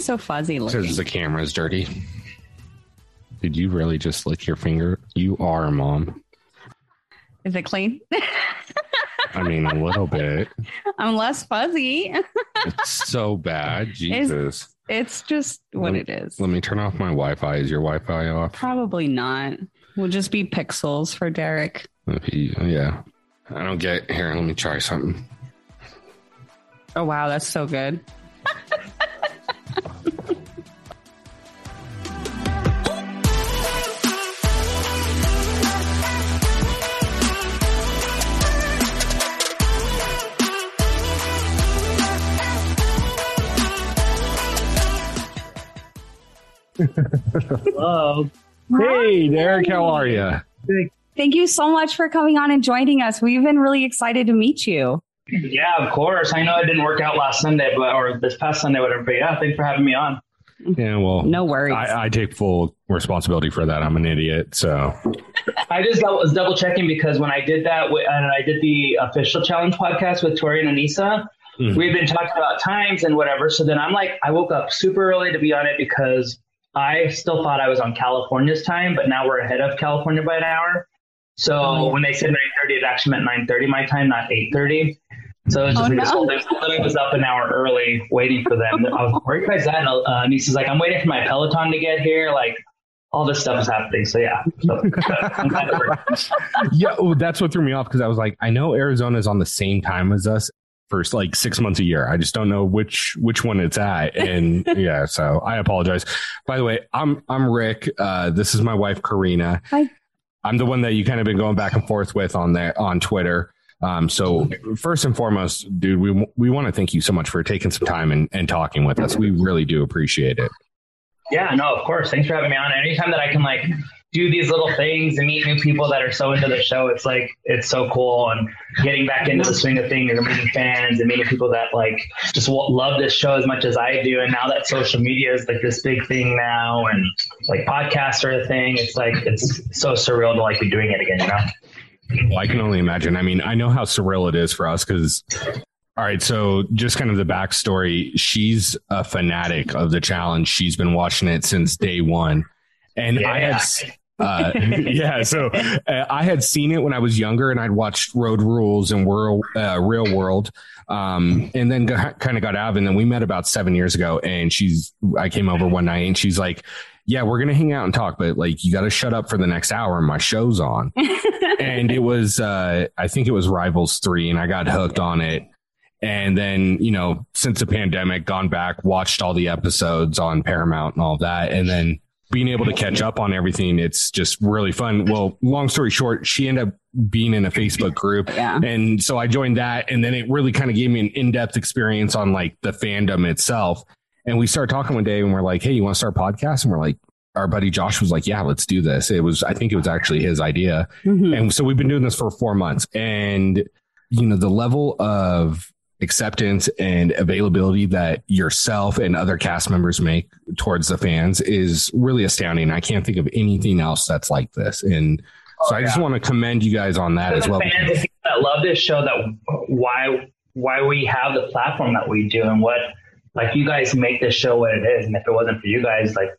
so fuzzy looking? Because the camera's dirty. Did you really just lick your finger? You are, mom. Is it clean? I mean, a little bit. I'm less fuzzy. It's so bad. Jesus. It's just what it is. Let me turn off my Wi Fi. Is your Wi Fi off? Probably not. We'll just be pixels for Derek. He- yeah. I don't get here. Let me try something. Oh wow, that's so good. Hello. Hey, Derek, how are you? Thank you so much for coming on and joining us. We've been really excited to meet you. Yeah, of course. I know it didn't work out last Sunday, but or this past Sunday, whatever. But yeah, thanks for having me on. Yeah, well, No worries. I, I take full responsibility for that. I'm an idiot. So, I just double- was double checking because when I did that, and I did the official challenge podcast with Tori and Anissa, Mhm. we've been talking about times and whatever. So then I'm like, I woke up super early to be on it because I still thought I was on California's time, but now we're ahead of California by an hour. So Oh. when they said 9:30, it actually meant 9:30 my time, not 8:30. So it's just Oh, we no. just I was up an hour early waiting for them. I was like, where are you guys at? And uh, Anissa's like, I'm waiting for my Peloton to get here. Like all this stuff is happening. So yeah, so, I'm glad it yeah, well, that's what threw me off because I was like, I know Arizona is on the same time as us for like six months a year. I just don't know which which one it's at. And yeah, so I apologize. By the way, I'm I'm Rick. Uh, this is my wife Corrina. Hi. I'm the one that you kind of been going back and forth with on there on Twitter. Um, so first and foremost, dude, we we want to thank you so much for taking some time and, and talking with us. We really do appreciate it. Yeah, no, of course. Thanks for having me on. Anytime that I can like do these little things and meet new people that are so into the show, it's like it's so cool. And getting back into the swing of things and meeting fans and meeting people that like just love this show as much as I do. And now that social media is like this big thing now, and like podcasts are a thing, it's like it's so surreal to like be doing it again. You know? Well, I can only imagine. I mean, I know how surreal it is for us because, all right, so just kind of the backstory. She's a fanatic of the challenge. She's been watching it since day one. And I had, uh, yeah, so uh, I had seen it when I was younger and I'd watched Road Rules and World, uh, Real World. Um, and then got, kind of got out of it. And then we met about seven years ago and she's, I came over one night and she's like, yeah, we're going to hang out and talk, but like, you got to shut up for the next hour. and My show's on and it was uh I think it was Rivals 3 and I got hooked on it. And then, you know, since the pandemic, gone back, watched all the episodes on Paramount and all that and then being able to catch up on everything, it's just really fun. Well, long story short, she ended up being in a Facebook group. Yeah. And so I joined that. And then it really kind of gave me an in depth experience on like the fandom itself. And we started talking one day and we're like, hey, you want to start a podcast? And we're like, our buddy Josh was like, yeah, let's do this. It was, I think it was actually his idea. Mhm. And so we've been doing this for four months. And, you know, the level of acceptance and availability that yourself and other cast members make towards the fans is really astounding. I can't think of anything else that's like this. And so I just want to commend you guys on that as well. fans the that love this show that why why we have the platform that we do and what like you guys make this show what it is and if it wasn't for you guys like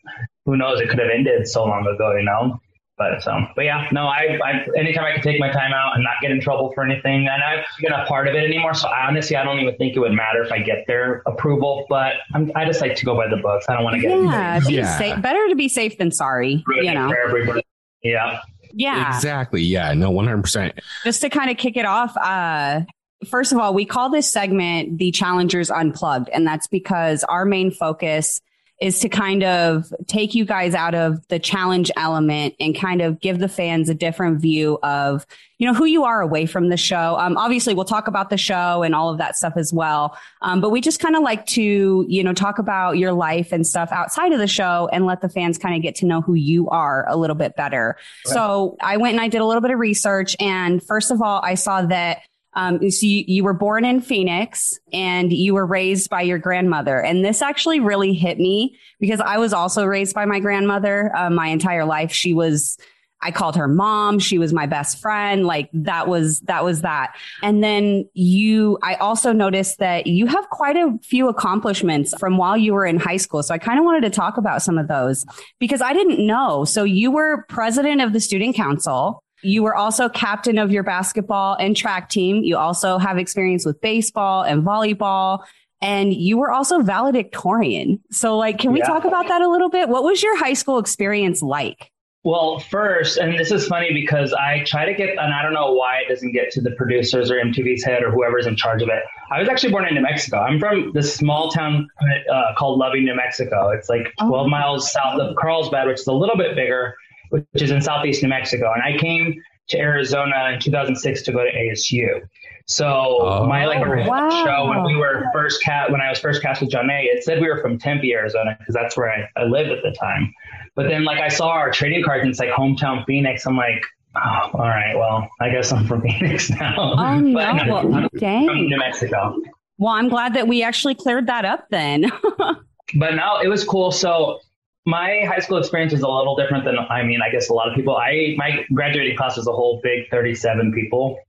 who knows it could have ended so long ago you know but so but yeah no I, I anytime I can take my time out and not get in trouble for anything and I'm not a part of it anymore so I, honestly I don't even think it would matter if I get their approval but I'm, I just like to go by the books I don't want to get Yeah, be Yeah. safe. Better to be safe than sorry. ruined You know. for everybody yeah Yeah. Exactly. Yeah. No, 100%. just to kind of kick it off, uh, first of all, we call this segment the Challengers Unplugged. And that's because our main focus is to kind of take you guys out of the challenge element and kind of give the fans a different view of, you know, who you are away from the show. Um, obviously we'll talk about the show and all of that stuff as well. Um, but we just kind of like to, you know, talk about your life and stuff outside of the show and let the fans kind of get to know who you are a little bit better. So I went and I did a little bit of research. And first of all, I saw that um, so you, you were born in Phoenix and you were raised by your grandmother. And this actually really hit me because I was also raised by my grandmother uh, my entire life. She was I called her mom. She was my best friend. Like that was, that was that. And then you, I also noticed that you have quite a few accomplishments from while you were in high school. So I kind of wanted to talk about some of those because I didn't know. So you were president of the student council. You were also captain of your basketball and track team. You also have experience with baseball and volleyball. And you were also valedictorian. So, like, can we yeah. talk about that a little bit? What was your high school experience like? Well, first, and this is funny because I try to get, and I don't know why it doesn't get to the producers or MTV's head or whoever's in charge of it. I was actually born in New Mexico. I'm from this small town uh, called Loving, New Mexico. It's like 12 oh. miles south of Carlsbad, which is a little bit bigger, which is in southeast New Mexico. And I came to Arizona in 2006 to go to ASU. So oh, my like oh, wow. show when we were first cast when I was first cast with Jonna, it said we were from Tempe, Arizona, because that's where I, I lived at the time. But then like I saw our trading cards and it's like hometown Phoenix. I'm like, oh, all right, well, I guess I'm from Phoenix now. Oh no, well, I'm dang. from New Mexico. Well, I'm glad that we actually cleared that up then. but no, it was cool. So my high school experience is a little different than I mean, I guess a lot of people. I my graduating class was a whole big 37 people.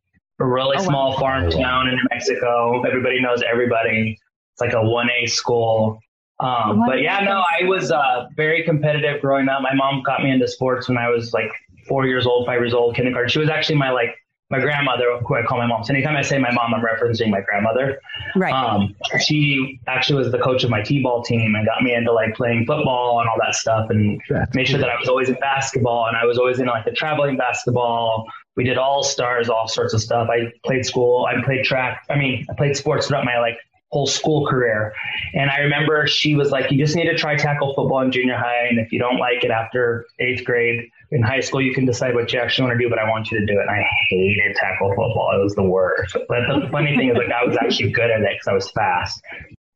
A really oh, small wow. farm town in New Mexico. Everybody knows everybody. It's like a 1A school. Um, but yeah, no, I was uh, very competitive growing up. My mom got me into sports when I was like four years old, five years old, kindergarten. She was actually my like my grandmother, who I call my mom. So anytime I say my mom, I'm referencing my grandmother. Right. Um, she actually was the coach of my t-ball team and got me into like playing football and all that stuff, and made sure that I was always in basketball and I was always in like the traveling basketball. We did all stars, all sorts of stuff. I played school. I played track. I mean, I played sports throughout my like whole school career. And I remember she was like, you just need to try tackle football in junior high. And if you don't like it after eighth grade in high school, you can decide what you actually want to do, but I want you to do it. And I hated tackle football. It was the worst. But the funny thing is like, I was actually good at it because I was fast.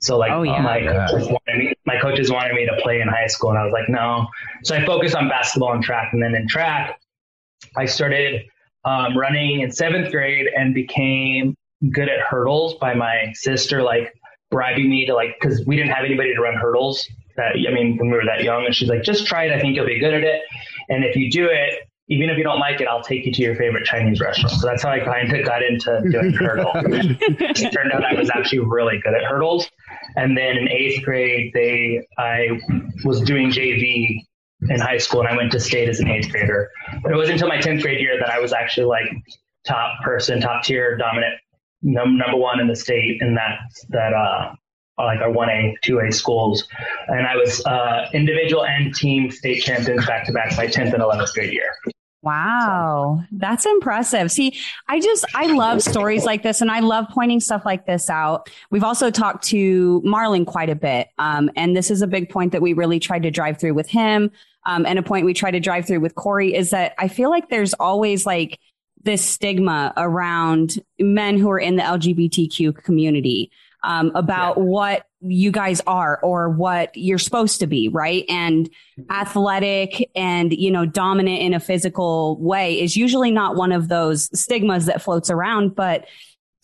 So like oh, yeah. my coaches wanted me, my coaches wanted me to play in high school, and I was like, no. So I focused on basketball and track, and then in track, I started um, running in seventh grade and became good at hurdles by my sister, like bribing me to like, cause we didn't have anybody to run hurdles that, I mean, when we were that young and she's like, just try it. I think you'll be good at it. And if you do it, even if you don't like it, I'll take you to your favorite Chinese restaurant. So that's how I kind of got into doing hurdles. it turned out I was actually really good at hurdles. And then in eighth grade, they I was doing JV in high school, and I went to state as an eighth grader. But it wasn't until my tenth grade year that I was actually like top person, top tier, dominant num- number one in the state in that that uh, like our one A, two A schools, and I was uh, individual and team state champions back to back my tenth and eleventh grade year. Wow, that's impressive. See, I just, I love stories like this and I love pointing stuff like this out. We've also talked to Marlon quite a bit. Um, and this is a big point that we really tried to drive through with him. Um, and a point we try to drive through with Corey is that I feel like there's always like this stigma around men who are in the LGBTQ community um, about yeah. what you guys are or what you're supposed to be, right? And athletic and, you know, dominant in a physical way is usually not one of those stigmas that floats around, but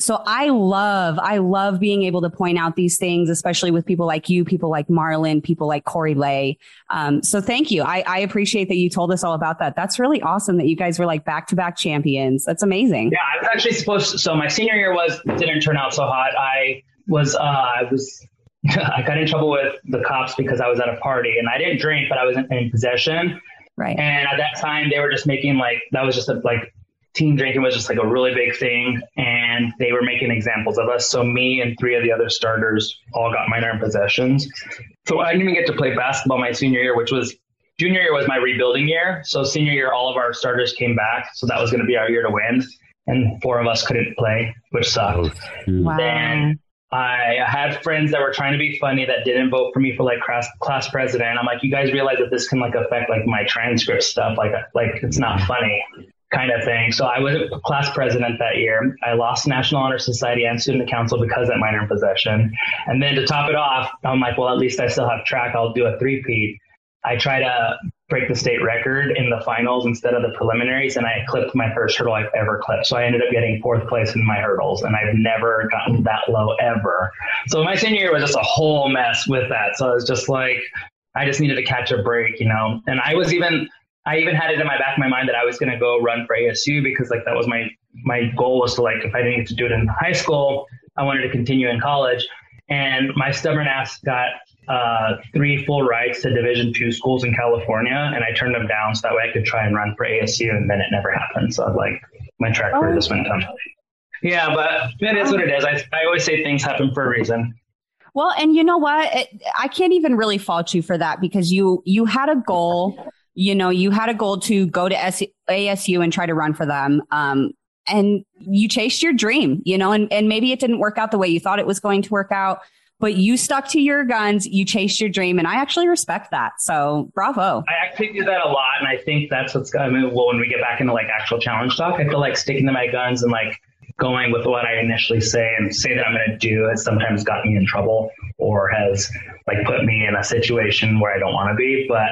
so I love, I love being able to point out these things, especially with people like you, people like Marlon, people like Corey Lay. Um, so thank you. I, I, appreciate that you told us all about that. That's really awesome that you guys were like back to back champions. That's amazing. Yeah, I was actually supposed to, so my senior year was, didn't turn out so hot. I was, uh, I was, I got in trouble with the cops because I was at a party and I didn't drink, but I was in, in possession. Right. And at that time, they were just making like, that was just a, like teen drinking was just like a really big thing. And they were making examples of us. So me and three of the other starters all got minor in possessions. So i didn't even get to play basketball my senior year which was junior year was my rebuilding year. So senior year all of our starters came back. So that was going to be our year to win. And four of us couldn't play which sucked. Oh, wow. then I had friends that were trying to be funny that didn't vote for me for like class, class president. I'm like, you guys realize that this can like affect like my transcript stuff. Like, like it's not funny kind of thing. So I was a class president that year. I lost National Honor Society and Student Council because that minor in possession. And then to top it off, I'm like, well, at least I still have track. I'll do a three-peat. I try to break the state record in the finals instead of the preliminaries, and I clipped my first hurdle I've ever clipped. So I ended up getting fourth place in my hurdles, and I've never gotten that low ever. So my senior year was just a whole mess with that. So I was just like, I just needed to catch a break, you know. And I was even I even had it in my back of my mind that I was going to go run for ASU because like that was my my goal was to like if I didn't get to do it in high school, I wanted to continue in college. And my stubborn ass got uh, three full rides to Division two schools in California, and I turned them down so that way I could try and run for ASU, and then it never happened. So i like my track career oh. just went down. Yeah, but it is what it is. I, I always say things happen for a reason. Well, and you know what? It, I can't even really fault you for that because you you had a goal. You know, you had a goal to go to S- ASU and try to run for them. Um, and you chased your dream, you know, and, and maybe it didn't work out the way you thought it was going to work out, but you stuck to your guns, you chased your dream, and I actually respect that. So bravo. I actually do that a lot, and I think that's what's I mean, well, when we get back into like actual challenge talk, I feel like sticking to my guns and like going with what I initially say and say that I'm going to do has sometimes got me in trouble or has like put me in a situation where I don't want to be. But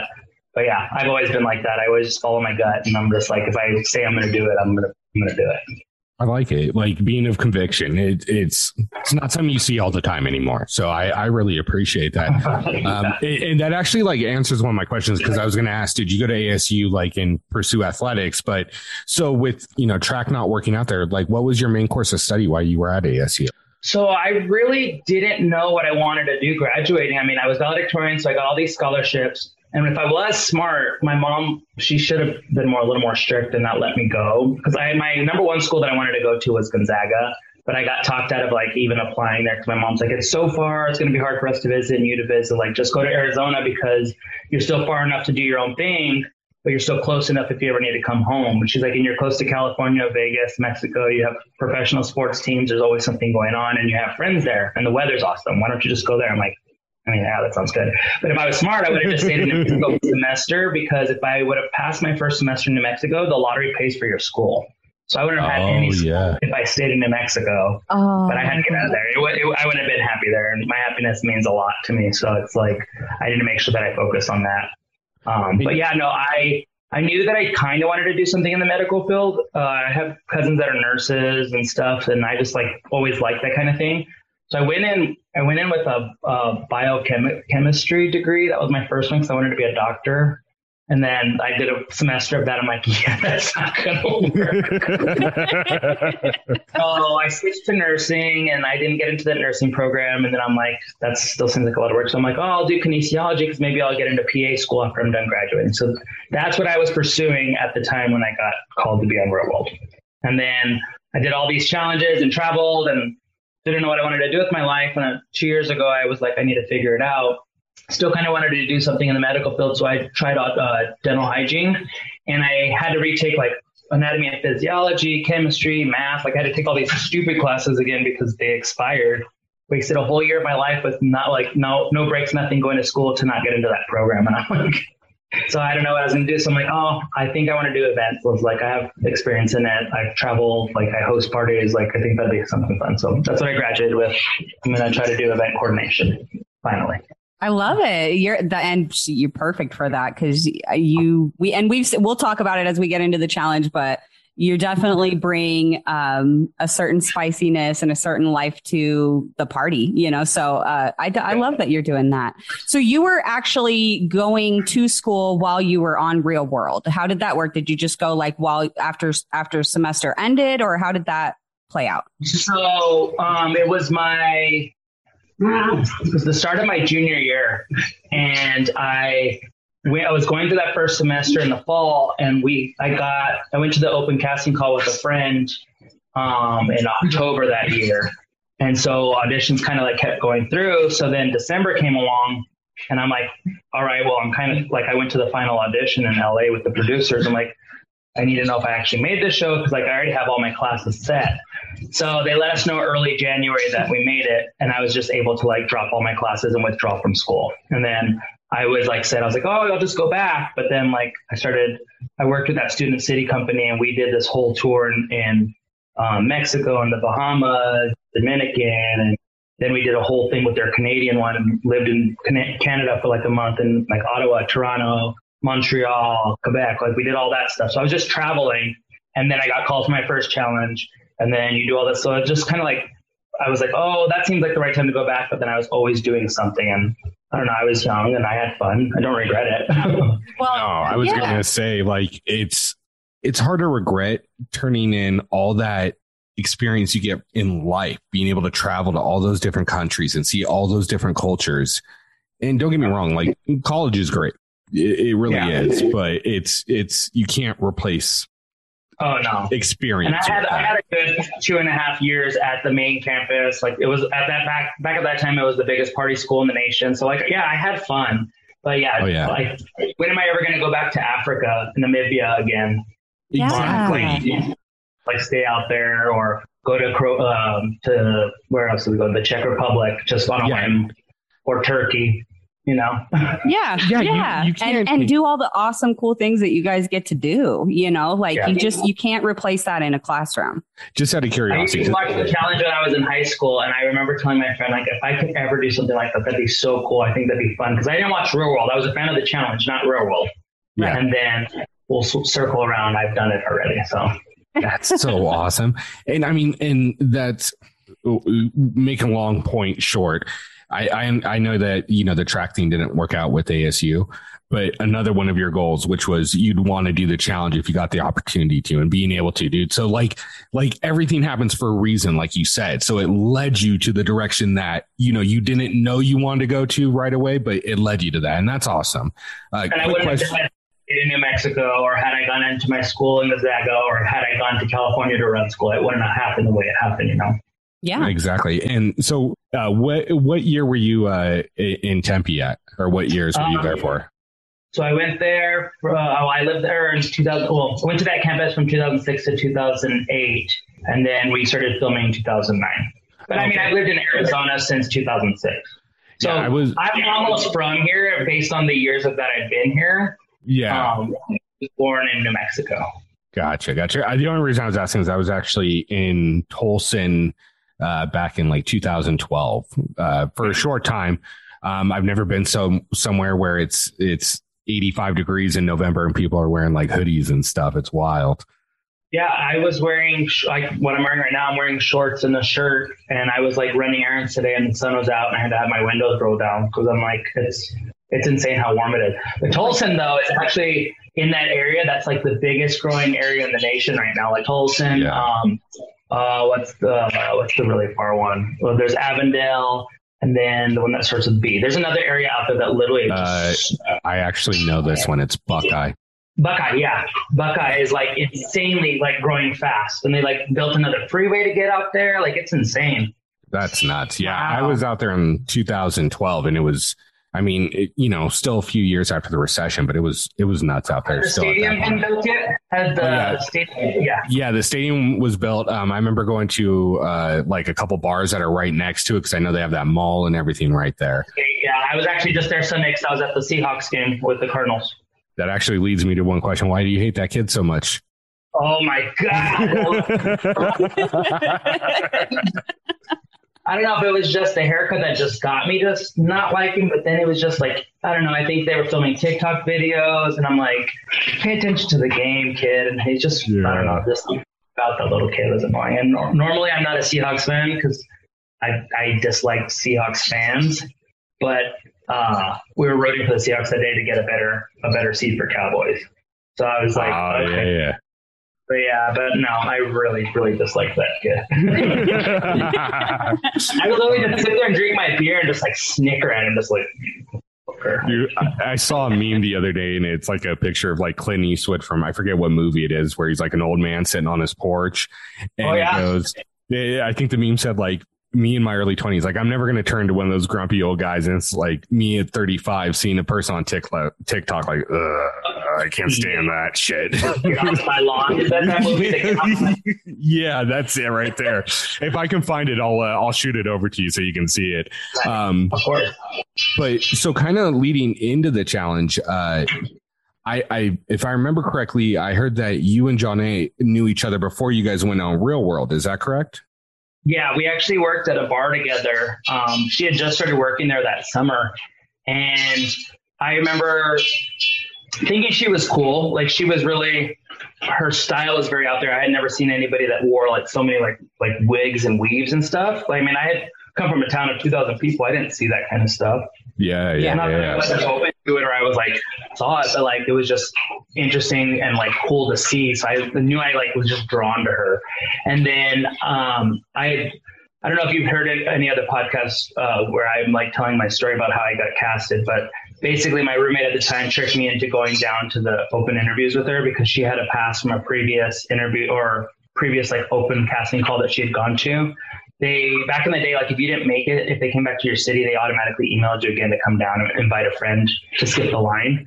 but yeah, I've always been like that. I always just follow my gut, and I'm just like, if I say I'm going to do it, I'm going to I'm going to do it. I like it. Like being of conviction. It, it's it's not something you see all the time anymore. So I, I really appreciate that. Um, and that actually like answers one of my questions because I was going to ask, did you go to ASU like and pursue athletics? But so with you know track not working out there, like what was your main course of study while you were at ASU? So I really didn't know what I wanted to do graduating. I mean, I was valedictorian, so I got all these scholarships. And if I was smart, my mom, she should have been more, a little more strict and not let me go. Because I, my number one school that I wanted to go to was Gonzaga, but I got talked out of like even applying there because my mom's like, it's so far, it's going to be hard for us to visit and you to visit. Like, just go to Arizona because you're still far enough to do your own thing, but you're still close enough if you ever need to come home. And she's like, and you're close to California, Vegas, Mexico. You have professional sports teams. There's always something going on, and you have friends there, and the weather's awesome. Why don't you just go there? I'm like, I mean, yeah, that sounds good. But if I was smart, I would have just stayed in New Mexico semester because if I would have passed my first semester in New Mexico, the lottery pays for your school. So I wouldn't have had oh, any yeah. if I stayed in New Mexico. Oh, but I had to get out of there. It, it, I wouldn't have been happy there. And my happiness means a lot to me. So it's like I need to make sure that I focus on that. Um, but yeah, no, I I knew that I kind of wanted to do something in the medical field. Uh, I have cousins that are nurses and stuff, and I just like always liked that kind of thing. So I went in. I went in with a, a biochemistry degree. That was my first one because I wanted to be a doctor. And then I did a semester of that. I'm like, yeah, that's not going to work. so I switched to nursing and I didn't get into the nursing program. And then I'm like, that still seems like a lot of work. So I'm like, oh, I'll do kinesiology because maybe I'll get into PA school after I'm done graduating. So that's what I was pursuing at the time when I got called to be on Real World. And then I did all these challenges and traveled and didn't know what I wanted to do with my life. And two years ago, I was like, I need to figure it out. Still kind of wanted to do something in the medical field. So I tried out uh, dental hygiene and I had to retake like anatomy and physiology, chemistry, math. Like I had to take all these stupid classes again because they expired. Wasted a whole year of my life with not like no no breaks, nothing going to school to not get into that program. And I'm like, so I don't know what I was going to do. So I'm like, oh, I think I want to do events. So like, I have experience in it. I've traveled, like I host parties. Like, I think that'd be something fun. So that's what I graduated with. I'm going to try to do event coordination finally. I love it. You're the and you're perfect for that because you we and we've we'll talk about it as we get into the challenge, but you definitely bring um, a certain spiciness and a certain life to the party, you know. So uh, I, I love that you're doing that. So you were actually going to school while you were on Real World. How did that work? Did you just go like while after after semester ended, or how did that play out? So um, it was my it was the start of my junior year, and I we, I was going through that first semester in the fall, and we I got I went to the open casting call with a friend um, in October that year, and so auditions kind of like kept going through. So then December came along, and I'm like, all right, well I'm kind of like I went to the final audition in LA with the producers. I'm like, I need to know if I actually made this show because like I already have all my classes set. So they let us know early January that we made it, and I was just able to like drop all my classes and withdraw from school. And then I was like said, I was like, oh, I'll just go back. But then like I started, I worked with that student city company and we did this whole tour in, in um, Mexico and the Bahamas, Dominican, and then we did a whole thing with their Canadian one and lived in Canada for like a month in like Ottawa, Toronto, Montreal, Quebec. Like we did all that stuff. So I was just traveling and then I got called for my first challenge and then you do all this. So it just kind of like, I was like, oh, that seems like the right time to go back. But then I was always doing something and I don't know. I was young and I had fun. I don't regret it. well, no, I was yeah. going to say like it's it's hard to regret turning in all that experience you get in life, being able to travel to all those different countries and see all those different cultures. And don't get me wrong, like college is great. It, it really yeah. is, but it's it's you can't replace Oh no, experience. And I had I had a good two and a half years at the main campus. Like it was at that back back at that time, it was the biggest party school in the nation. So like yeah, I had fun. But yeah, oh, yeah. like when am I ever going to go back to Africa, Namibia again? Yeah. Like, like stay out there or go to um, to where else do we go? The Czech Republic, just on a yeah. whim, or Turkey you know? Yeah. Yeah. yeah. You, you and, and do all the awesome, cool things that you guys get to do, you know, like yeah. you just, you can't replace that in a classroom. Just out of curiosity. I watched the challenge when I was in high school. And I remember telling my friend, like, if I could ever do something like that, that'd be so cool. I think that'd be fun. Cause I didn't watch Real World. I was a fan of the challenge, not Real World. Yeah. And then we'll circle around. I've done it already. So that's so awesome. And I mean, and that's uh, make a long point short I, I, I know that you know the track thing didn't work out with ASU, but another one of your goals, which was you'd want to do the challenge if you got the opportunity to, and being able to, dude. So like like everything happens for a reason, like you said. So it led you to the direction that you know you didn't know you wanted to go to right away, but it led you to that, and that's awesome. Uh, and I wouldn't question. have in New Mexico, or had I gone into my school in Gonzaga, or had I gone to California to run school, it wouldn't have happened the way it happened, you know. Yeah, exactly. And so, uh, what what year were you uh, in Tempe at, or what years were you um, there for? So I went there. For, uh, oh, I lived there in 2000. Well, I went to that campus from 2006 to 2008, and then we started filming in 2009. But okay. I mean, I lived in Arizona since 2006. So yeah, I was. I'm almost from here, based on the years of that I've been here. Yeah. Um, born in New Mexico. Gotcha, gotcha. Uh, the only reason I was asking is I was actually in Tolleson uh, back in like 2012 uh, for a short time. Um, I've never been so somewhere where it's it's 85 degrees in November and people are wearing like hoodies and stuff. It's wild. Yeah, I was wearing like what I'm wearing right now. I'm wearing shorts and a shirt, and I was like running errands today, and the sun was out, and I had to have my windows rolled down because I'm like, it's it's insane how warm it is. But Tolleson though is actually in that area. That's like the biggest growing area in the nation right now. Like Tolleson, yeah. um, uh, what's the uh, what's the really far one? Well, there's Avondale, and then the one that starts with B. There's another area out there that literally. Just, uh, I actually know this one. It's Buckeye. Buckeye, yeah, Buckeye is like insanely like growing fast, and they like built another freeway to get out there. Like it's insane. That's nuts. Yeah, wow. I was out there in 2012, and it was I mean, it, you know, still a few years after the recession, but it was it was nuts out there. The still stadium been built yet? Has the, oh, yeah. stadium? Yeah, yeah, the stadium was built. Um, I remember going to uh, like a couple bars that are right next to it because I know they have that mall and everything right there. Yeah, I was actually just there Sunday because I was at the Seahawks game with the Cardinals. That actually leads me to one question: Why do you hate that kid so much? Oh my god! I don't know if it was just the haircut that just got me just not liking, but then it was just like, I don't know. I think they were filming TikTok videos, and I'm like, pay attention to the game, kid. And he's just, yeah. I don't know, just about that little kid was annoying. And normally I'm not a Seahawks fan because I, I dislike Seahawks fans, but uh, we were rooting for the Seahawks that day to get a better a better seed for Cowboys. So I was like, oh, okay. yeah, yeah. But yeah, but no, I really, really dislike that kid. I would literally just sit there and drink my beer and just like snicker at him, just like. Dude, I, I saw a meme the other day, and it's like a picture of like Clint Eastwood from I forget what movie it is, where he's like an old man sitting on his porch, and oh, yeah? goes. I think the meme said like me in my early 20s like i'm never going to turn to one of those grumpy old guys and it's like me at 35 seeing a person on tiktok, like i can't stand that shit. Yeah that's it right there. If i can find it i'll uh, i'll shoot it over to you so you can see it. Um of course. but so kind of leading into the challenge uh I, I, if I remember correctly, I heard that you and Jonna knew each other before you guys went on Real World. Is that correct? Yeah, we actually worked at a bar together. Um, she had just started working there that summer. And I remember thinking she was cool. Like she was really, her style was very out there. I had never seen anybody that wore like so many like like wigs and weaves and stuff. Like, I mean, I had come from a town of 2,000 people. I didn't see that kind of stuff. Yeah, yeah, not yeah. that I wasn't open to it or I was like saw it, but like it was just interesting and like cool to see. So I knew I like was just drawn to her. And then um, I I don't know if you've heard any other podcasts uh, where I'm like telling my story about how I got casted, but basically my roommate at the time tricked me into going down to the open interviews with her because she had a pass from a previous interview or previous like open casting call that she had gone to. They back in the day, like if you didn't make it, if they came back to your city, they automatically emailed you again to come down and invite a friend to skip the line.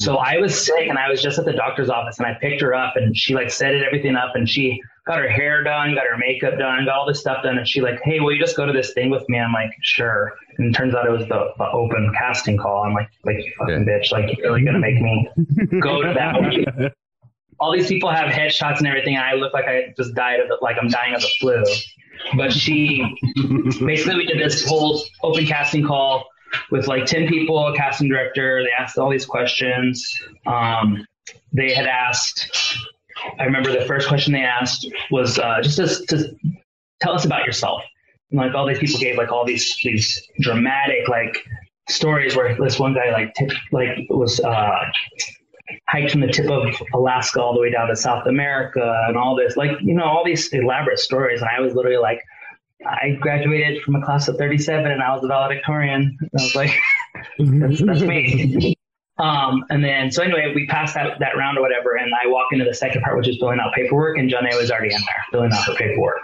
So I was sick and I was just at the doctor's office and I picked her up and she like set it everything up and she got her hair done, got her makeup done, got all this stuff done. And she like, Hey, will you just go to this thing with me? I'm like, sure. And it turns out it was the, the open casting call. I'm like, like you fucking bitch, like you're really going to make me go to that. all these people have headshots and everything. And I look like I just died of the, like I'm dying of the flu. But she basically we did this whole open casting call with like 10 people, a casting director. They asked all these questions. Um, they had asked, I remember the first question they asked was uh, just to, to, tell us about yourself. And like all these people gave like all these these dramatic like stories where this one guy like t- like was uh, hiked from the tip of Alaska all the way down to South America and all this like you know all these elaborate stories and I was literally like I graduated from a class of 37 and I was a valedictorian. I was like, that's, that's me. Um, and then, so anyway, we passed that, that round or whatever, and I walk into the second part, which is filling out paperwork, and Jonna was already in there filling out her paperwork.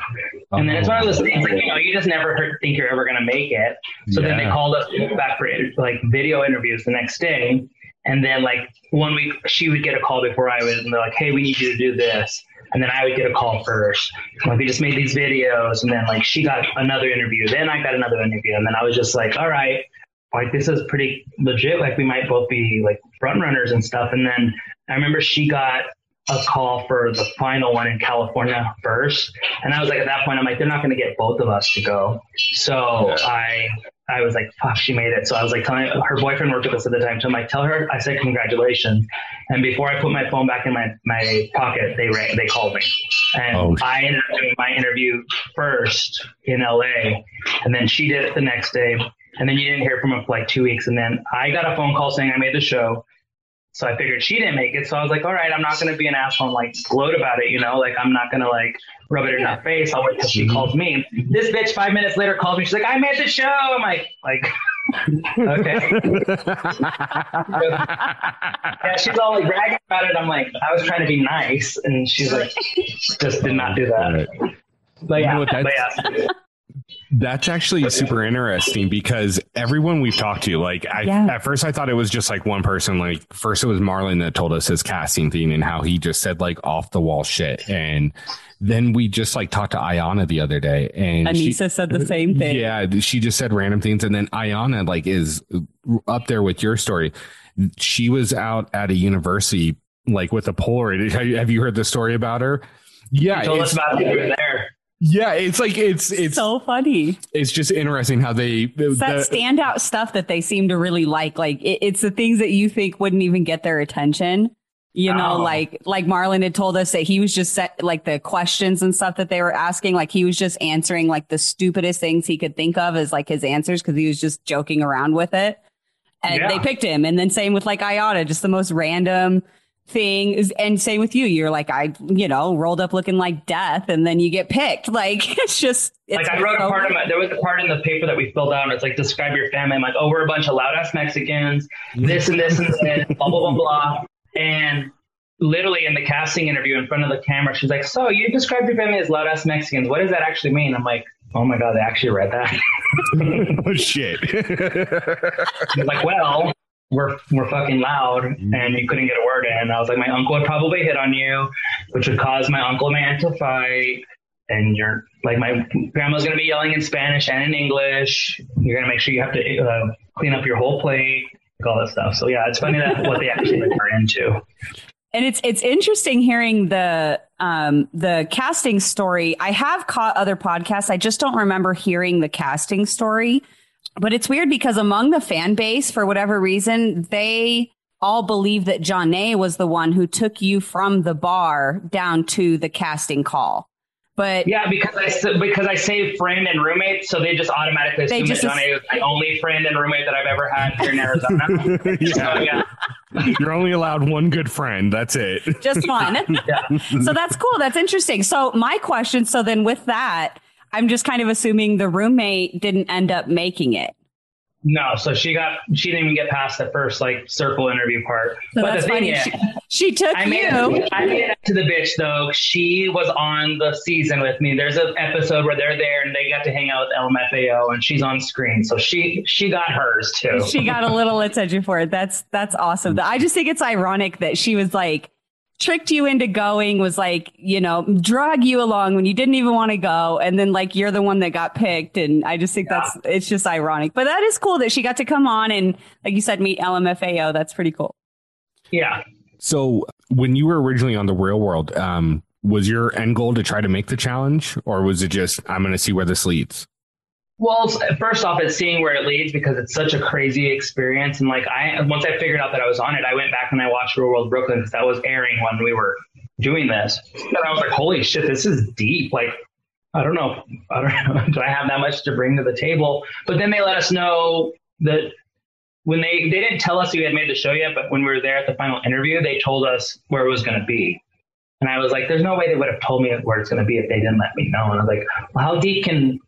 And then it's one of those things, like, you know, you just never think you're ever going to make it. So yeah. then they called us back for like video interviews the next day. And then, like, one week, she would get a call before I would, and they're like, hey, we need you to do this and then I would get a call first. Like we just made these videos, and then like she got another interview, then I got another interview, and then I was just like, all right, like this is pretty legit. Like we might both be like front runners and stuff. And then I remember she got a call for the final one in California first, and I was like, at that point, I'm like, they're not going to get both of us to go. So yeah. I I was like, fuck, she made it. So I was like telling her boyfriend worked with us at the time. So I'm like, tell her I said congratulations. And before I put my phone back in my, my pocket, they rang, they called me. And oh, I ended up doing my interview first in LA. And then she did it the next day. And then you didn't hear from her for like two weeks. And then I got a phone call saying I made the show. So I figured she didn't make it. So I was like, all right, I'm not going to be an asshole and like gloat about it, you know, like I'm not going to like rub it in her face. I'll wait till she mm-hmm. calls me. This bitch five minutes later calls me. She's like, I made the show. I'm like, like, okay. yeah, she's all like bragging about it. I'm like, I was trying to be nice. And she's like, just did not do that. But yeah, you know but yeah. That's actually super interesting because everyone we've talked to, like, I, yeah. at first I thought it was just like one person. Like, first it was Marlon that told us his casting thing and how he just said like off the wall shit. And then we just like talked to Ayana the other day and Anissa she, said the same thing. Yeah. She just said random things. And then Ayana like is up there with your story. She was out at a university like with a Polaroid. Have you heard the story about her? Yeah. You told us about it. there. Yeah, it's like it's it's so funny. It's just interesting how they it's that the, standout stuff that they seem to really like. Like it, it's the things that you think wouldn't even get their attention. You know, oh. like like Marlon had told us that he was just set like the questions and stuff that they were asking, like he was just answering like the stupidest things he could think of as like his answers because he was just joking around with it. And yeah. they picked him. And then same with like Iota, just the most random thing is, and same with you. You're like, I, you know, rolled up looking like death and then you get picked. Like it's just, it's like I wrote so a part of my, there was a part in the paper that we filled out. It's like, describe your family. I'm like, oh, we're a bunch of loud ass Mexicans, this and this and this, blah, blah, blah, blah. And literally in the casting interview in front of the camera, she's like, so you described your family as loud ass Mexicans. What does that actually mean? I'm like, oh my God, they actually read that. oh shit. like, well, we're we're fucking loud mm-hmm. and you couldn't get a word in. I was like, my uncle would probably hit on you, which would cause my uncle man to fight. And you're like, my grandma's gonna be yelling in Spanish and in English. You're gonna make sure you have to uh, clean up your whole plate, like all that stuff. So yeah, it's funny that what they actually are into. And it's it's interesting hearing the um, the casting story. I have caught other podcasts. I just don't remember hearing the casting story but it's weird because among the fan base, for whatever reason, they all believe that Jonna was the one who took you from the bar down to the casting call. But yeah, because I because I say friend and roommate, so they just automatically assume that Jonna is the only friend and roommate that I've ever had here in Arizona. yeah. So, yeah. You're only allowed one good friend. That's it. Just one. yeah. So that's cool. That's interesting. So my question. So then with that, I'm just kind of assuming the roommate didn't end up making it. No, so she got she didn't even get past the first like circle interview part. So but the thing funny. is, she, she took I made you. It, I made it to the bitch though. She was on the season with me. There's an episode where they're there and they got to hang out with LMFAO and she's on screen. So she she got hers too. She got a little attention for it. That's that's awesome. I just think it's ironic that she was like tricked you into going was like, you know, drag you along when you didn't even want to go. And then like you're the one that got picked. And I just think yeah. that's, it's just ironic. But that is cool that she got to come on and, like you said, meet LMFAO. That's pretty cool. Yeah. So when you were originally on the real world, um, was your end goal to try to make the challenge or was it just, I'm going to see where this leads? Well, first off, it's seeing where it leads because it's such a crazy experience. And like I, once I figured out that I was on it, I went back and I watched Real World Brooklyn because that was airing when we were doing this, and I was like, holy shit, this is deep. Like, I don't know, I don't know, do I have that much to bring to the table? But then they let us know that when they they didn't tell us we had made the show yet, but when we were there at the final interview, they told us where it was going to be. And I was like, there's no way they would have told me where it's going to be if they didn't let me know. And I was like, well, how deep can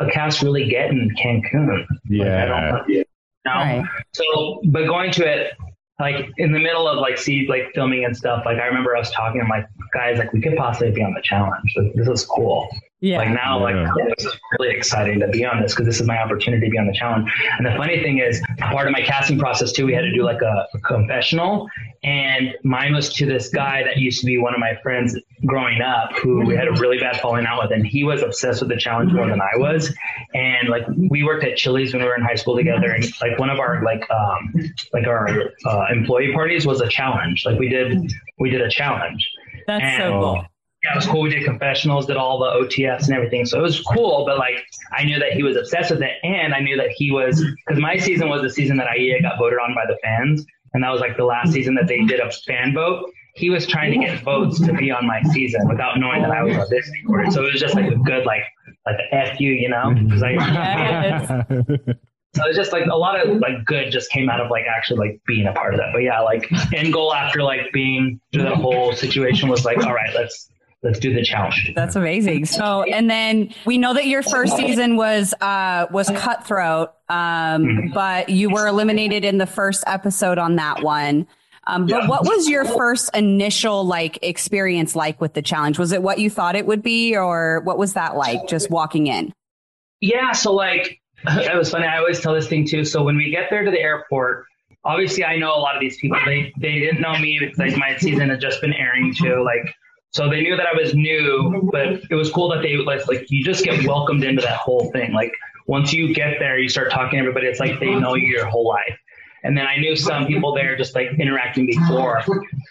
a cast really get in Cancun. Yeah. Like, I don't know. Right. So, but going to it, like in the middle of like see like filming and stuff, like I remember us talking, I'm like, guys, like we could possibly be on the challenge. Like, this is cool. Yeah. Like now, yeah. like this is really exciting to be on this because this is my opportunity to be on the challenge. And the funny thing is, part of my casting process too, we had to do like a, a confessional, and mine was to this guy that used to be one of my friends growing up, who we had a really bad falling out with, and he was obsessed with the challenge more than I was. And like we worked at Chili's when we were in high school together, and like one of our like um like our uh, employee parties was a challenge. Like we did we did a challenge. That's and, so cool yeah, it was cool. We did confessionals, did all the OTS and everything. So it was cool, but like I knew that he was obsessed with it. And I knew that he was, mm-hmm. because my season was the season that Aiya got voted on by the fans. And that was like the last season that they did a fan vote. He was trying to get votes to be on my season without knowing that I was auditioning for it. So it was just like a good, like, like F you, you know? Mm-hmm. Because like, so it's just like a lot of like good just came out of like actually like being a part of that. But yeah, like end goal after like being through the whole situation was like, all right, let's let's do the challenge. That's amazing. So, and then we know that your first season was uh, was cutthroat, um, mm-hmm. but you were eliminated in the first episode on that one. Um, but yeah. what was your first initial like experience like with the challenge? Was it what you thought it would be, or what was that like just walking in? Yeah, so like it was funny. I always tell this thing too. So when we get there to the airport, obviously I know a lot of these people. They they didn't know me because like my season had just been airing too. Like so they knew that I was new, but it was cool that they like, like you just get welcomed into that whole thing. Like once you get there, you start talking to everybody. It's like they know you your whole life. And then I knew some people there just like interacting before.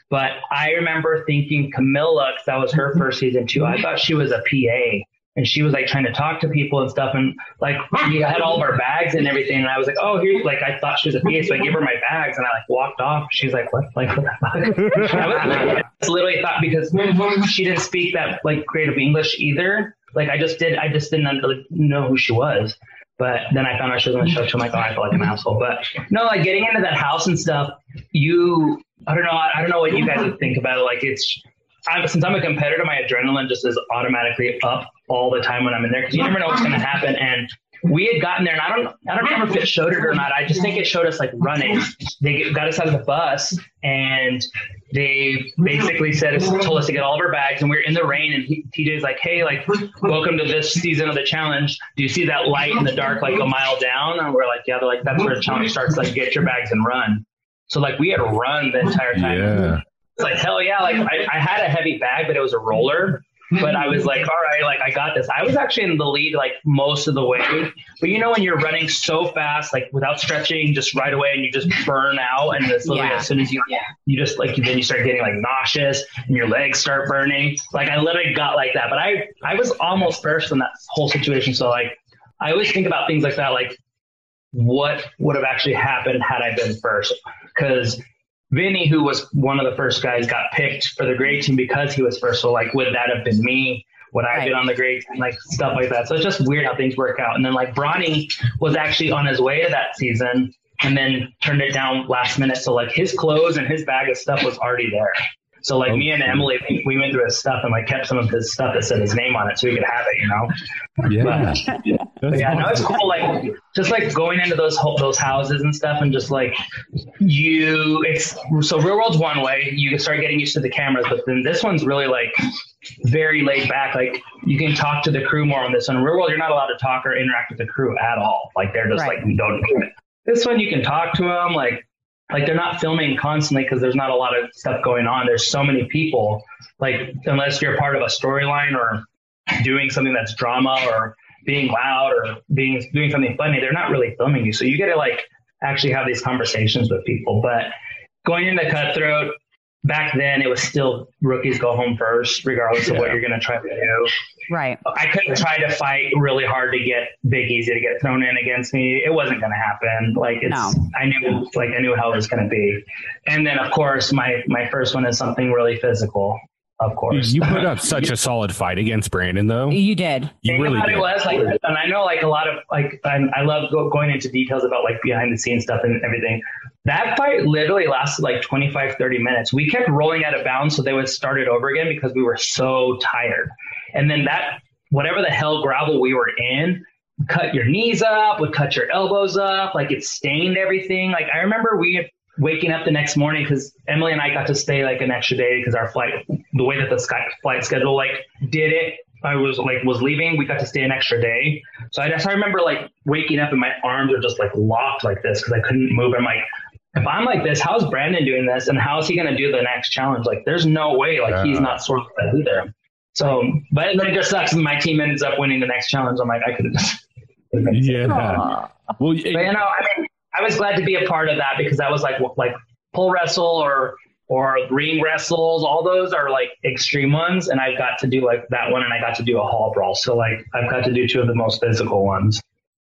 But I remember thinking Camila, because that was her first season too. I thought she was a PA and she was like trying to talk to people and stuff and like we had all of our bags and everything and I was like oh here like I thought she was a PA so I gave her my bags and I like walked off. She's like what like what the fuck? I was literally thought because she didn't speak that like creative English either. Like I just did I just didn't know who she was. But then I found out she was on the show so I'm like oh I felt like an asshole. But no like getting into that house and stuff you I don't know I, I don't know what you guys would think about it. Like it's I'm, since I'm a competitor, my adrenaline just is automatically up all the time when I'm in there because you never know what's going to happen. And we had gotten there, and I don't, I don't remember if it showed it or not. I just think it showed us like running. They got us out of the bus, and they basically said, told us to get all of our bags, and we are in the rain. And he, TJ's like, "Hey, like, welcome to this season of the challenge. Do you see that light in the dark, like a mile down?" And we're like, "Yeah." They're like, "That's where the challenge starts. Like, get your bags and run." So like we had to run the entire time. Yeah. It's like hell yeah! Like I, I had a heavy bag, but it was a roller. But I was like, all right, like I got this. I was actually in the lead like most of the way. But you know when you're running so fast, like without stretching, just right away, and you just burn out, and it's literally yeah. as soon as you yeah. you just like then you start getting like nauseous, and your legs start burning. Like I literally got like that. But I I was almost first in that whole situation. So like I always think about things like that, like what would have actually happened had I been first? Because Vinny, who was one of the first guys, got picked for the great team because he was first. So, like, would that have been me? Would I Right. did on the grades, and like stuff like that. So it's just weird how things work out. And then like Bronny was actually on his way to that season and then turned it down last minute. So like his clothes and his bag of stuff was already there. So like me and Emily, we went through his stuff and like kept some of his stuff that said his name on it so we could have it, you know. Yeah. But That's yeah, no, it's cool. Like just like going into those those houses and stuff, and just like you, it's so real world's one way. You can start getting used to the cameras, but then this one's really like very laid back. Like you can talk to the crew more on this one. Real world, you're not allowed to talk or interact with the crew at all. Like they're just Right. like don't do it. This one you can talk to them. Like like they're not filming constantly because there's not a lot of stuff going on. There's so many people. Like unless you're part of a storyline or doing something that's drama or being loud or being doing something funny, they're not really filming you. So you get to like actually have these conversations with people. But going into cutthroat back then, it was still rookies go home first, regardless of what you're going to try to do. Right. I couldn't try to fight really hard to get Big Easy to get thrown in against me. It wasn't going to happen. Like it's, No. I knew, like I knew how it was going to be. And then of course, my my first one is something really physical. Of course, You put up such a solid fight against Brandon, though. You did. You thing really about did. it was like, and I know like a lot of like, I'm, I love go, going into details about like behind the scenes stuff and everything. That fight literally lasted like 25, 30 minutes. We kept rolling out of bounds, so they would start it over again because we were so tired. And then that, whatever the hell gravel we were in, cut your knees up, would cut your elbows up, like it stained everything. Like I remember we waking up the next morning because Emily and I got to stay like an extra day because our flight, the way that the sky, flight schedule like did it, I was like was leaving. We got to stay an extra day, so I just I remember like waking up and my arms are just like locked like this because I couldn't move. I'm like, if I'm like this, how's Brandon doing this, and how's he gonna do the next challenge? Like, there's no way like he's not sore like that either. So, but then it just sucks. My team ends up winning the next challenge. I'm like, I could have just. Yeah. Aw. Well, But you know, I mean, I was glad to be a part of that because that was like like pole wrestle or or ring wrestles. All those are like extreme ones, and I got to do like that one, and I got to do a hall brawl. So like I've got to do two of the most physical ones.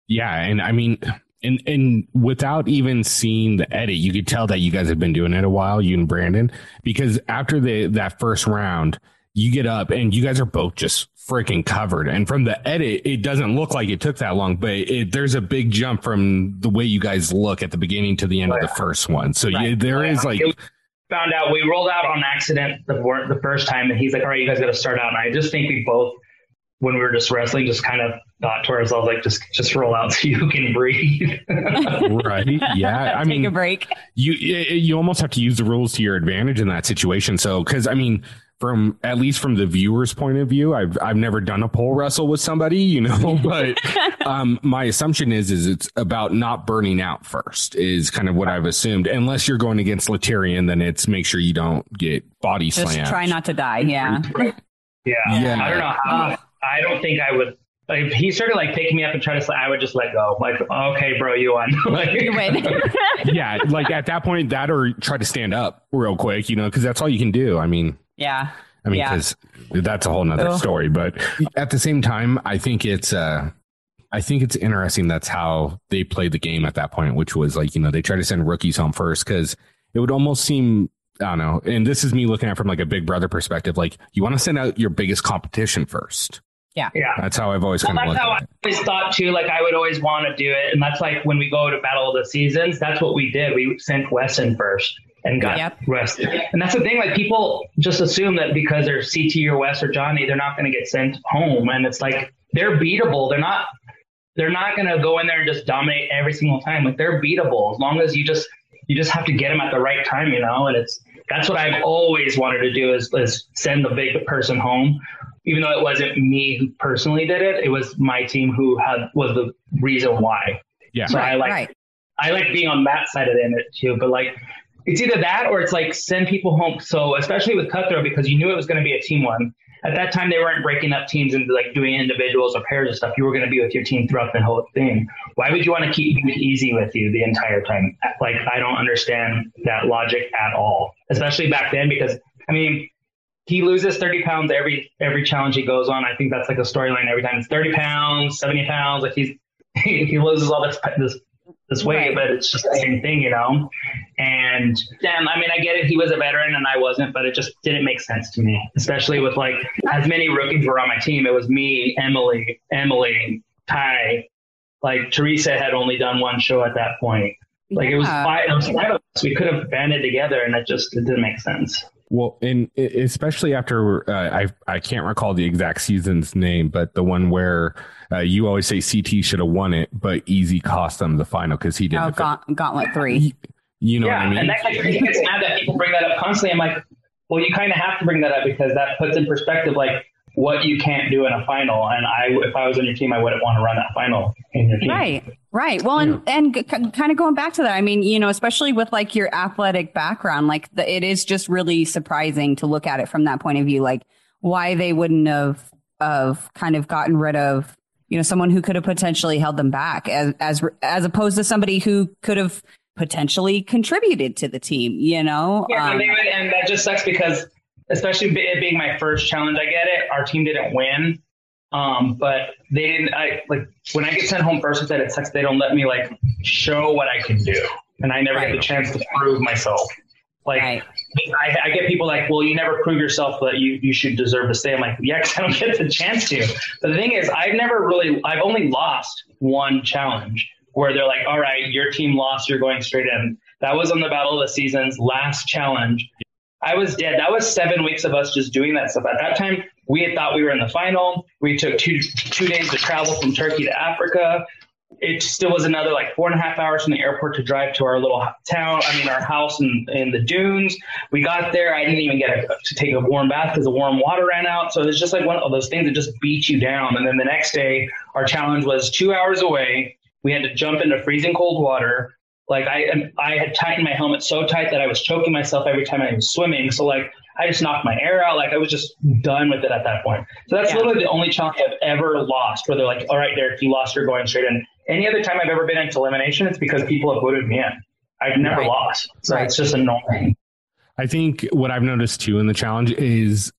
Yeah, and I mean, and and without even seeing the edit, you could tell that you guys have been doing it a while, you and Brandon, because after the that first round, you get up and you guys are both just freaking covered. And from the edit, it doesn't look like it took that long, but it, there's a big jump from the way you guys look at the beginning to the end of the oh, first one. So you, Right. there oh, is like, It found out we rolled out on accident the the first time, and he's like, "All right, you guys got to start out." And I just think we both, when we were just wrestling, just kind of thought to ourselves like, "Just just roll out so you can breathe." right? Yeah, I Take mean, a break. you you almost have to use the rules to your advantage in that situation. So, because I mean, from at least from the viewer's point of view, I've I've never done a pole wrestle with somebody, you know, but um, my assumption is is it's about not burning out first is kind of what I've assumed. Unless you're going against Latarian, then it's make sure you don't get body Just slammed. try not to die. Yeah. Yeah. Yeah. I don't know how. I don't think I would. Like, if he started like picking me up and trying to, I would just let go. Like, okay, bro, you won. like, You win. yeah, like at that point, that or try to stand up real quick, you know, because that's all you can do. I mean, yeah. I mean, Yeah. because that's a whole nother Ugh. story. But at the same time, I think it's uh I think it's interesting that's how they played the game at that point, which was like, you know, they try to send rookies home first because it would almost seem I don't know, and this is me looking at it from like a big brother perspective, like you want to send out your biggest competition first. Yeah. Yeah. That's how I've always Well, kind of that's looked how at I it. always thought too. Like I would always want to do it, and that's like when we go to Battle of the Seasons. That's what we did. We sent Weston first and got Yep. Wes. And that's the thing. Like people just assume that because they're CT or Wes or Johnny, they're not going to get sent home, and it's like they're beatable. They're not. They're not going to go in there and just dominate every single time. Like they're beatable as long as you just you just have to get them at the right time, you know. And it's that's what I've always wanted to do is, is send the big person home even though it wasn't me who personally did it, it was my team who had was the reason why. Yeah. So I like right. I like being on that side of the it too. But like it's either that or it's like send people home. So especially with Cutthroat because you knew it was going to be a team one. At that time, they weren't breaking up teams and like doing individuals or pairs of stuff. You were going to be with your team throughout the whole thing. Why would you want to keep it easy with you the entire time? Like I don't understand that logic at all, especially back then because I mean he loses 30 pounds every every challenge he goes on. I think that's like a storyline every time. It's 30 pounds, 70 pounds. Like he's he loses all this this this way, right. but it's just the same thing, you know? And damn, I mean, I get it. He was a veteran and I wasn't, but it just didn't make sense to me, especially with like as many rookies were on my team. It was me, Emily, Emily, Ty. Like Teresa had only done one show at that point. Like yeah. it was five, it was five of us. We could have banded together and it just it didn't make sense. Well, and especially after uh, I I can't recall the exact season's name, but the one where uh, you always say CT should have won it, but Easy cost them the final because he didn't. Oh, gaunt, Gauntlet three. You know yeah, what I mean? and that gets mad that people bring that up constantly. I'm like, well, you kind of have to bring that up because that puts in perspective like what you can't do in a final. And I, if I was on your team, I wouldn't want to run that final in your team. Right. Right. Well, yeah. and, and kind of going back to that, I mean, you know, especially with like your athletic background, like the, it is just really surprising to look at it from that point of view, like why they wouldn't have, of kind of gotten rid of, you know, someone who could have potentially held them back as, as, as opposed to somebody who could have potentially contributed to the team, you know? Yeah. Um, and, and that just sucks because especially it being my first challenge, I get it. Our team didn't win. Um, but they didn't, I like when I get sent home first, said it sucks. They don't let me like show what I can do. And I never right. get the chance to prove myself. Like right. I, I, get people like, well, you never prove yourself that you, you should deserve to stay. I'm like, yeah, cause I don't get the chance to. But the thing is, I've never really, I've only lost one challenge where they're like, all right, your team lost, you're going straight in. That was on the Battle of the Seasons last challenge. I was dead. That was seven weeks of us just doing that stuff. At that time, we had thought we were in the final. We took two two days to travel from Turkey to Africa. It still was another like four and a half hours from the airport to drive to our little town. I mean, our house in, in the dunes. We got there. I didn't even get a, to take a warm bath because the warm water ran out. So it's just like one of those things that just beat you down. And then the next day, our challenge was two hours away. We had to jump into freezing cold water. Like I, I had tightened my helmet so tight that I was choking myself every time I was swimming. So like I just knocked my air out. Like I was just done with it at that point. So that's yeah. literally the only challenge I've ever lost where they're like, all right, Derek, you lost, you're going straight in. Any other time I've ever been into elimination, it's because people have voted me in. I've never right. lost. So right. it's just annoying. I think what I've noticed too in the challenge is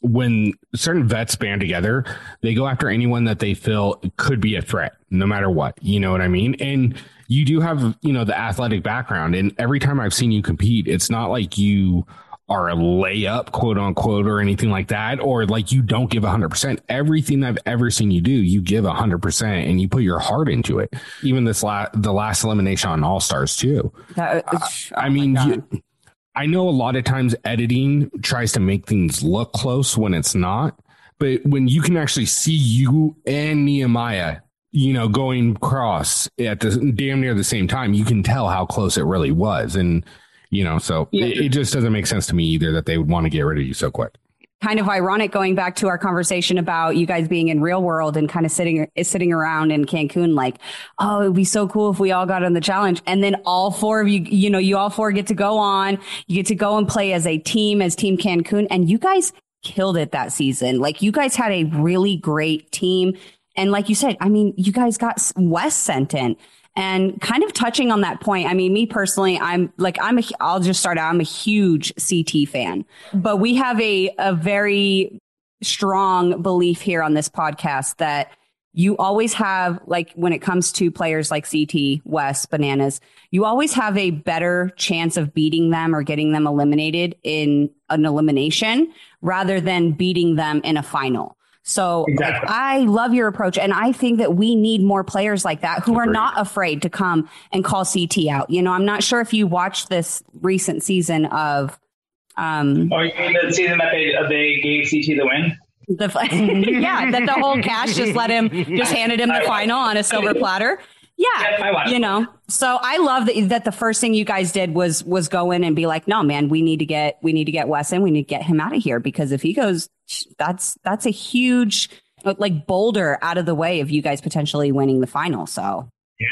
when certain vets band together, they go after anyone that they feel could be a threat, no matter what. You know what I mean? And you do have, you know, the athletic background. And every time I've seen you compete, it's not like you are a layup, quote unquote, or anything like that, or like you don't give 100%. Everything I've ever seen you do, you give 100% and you put your heart into it. Even this last, the last elimination on All Stars, too. That, uh, oh I mean, you, I know a lot of times editing tries to make things look close when it's not. But when you can actually see you and Nehemiah you know, going cross at the damn near the same time, you can tell how close it really was. And, you know, so yeah. it, it, just doesn't make sense to me either that they would want to get rid of you so quick. Kind of ironic going back to our conversation about you guys being in real world and kind of sitting sitting around in Cancun, like, oh, it'd be so cool if we all got on the challenge. And then all four of you, you know, you all four get to go on, you get to go and play as a team, as Team Cancun. And you guys killed it that season. Like you guys had a really great team. And like you said, I mean, you guys got Wes sent in. And kind of touching on that point, I mean, me personally, I'm like, I'm a, I'll just start out. I'm a huge CT fan, but we have a, a very strong belief here on this podcast that you always have, like, when it comes to players like CT, Wes, Bananas, you always have a better chance of beating them or getting them eliminated in an elimination rather than beating them in a final. So exactly. like, I love your approach. And I think that we need more players like that who Agreed. are not afraid to come and call CT out. You know, I'm not sure if you watched this recent season of. Um, oh, you mean the season that they, uh, they gave CT the win? The, yeah, that the whole cast just let him, just handed him the final on a silver platter. Yeah, you know. So I love that that the first thing you guys did was was go in and be like, no, man, we need to get we need to get Wes in. We need to get him out of here because if he goes, that's that's a huge like boulder out of the way of you guys potentially winning the final. So yeah.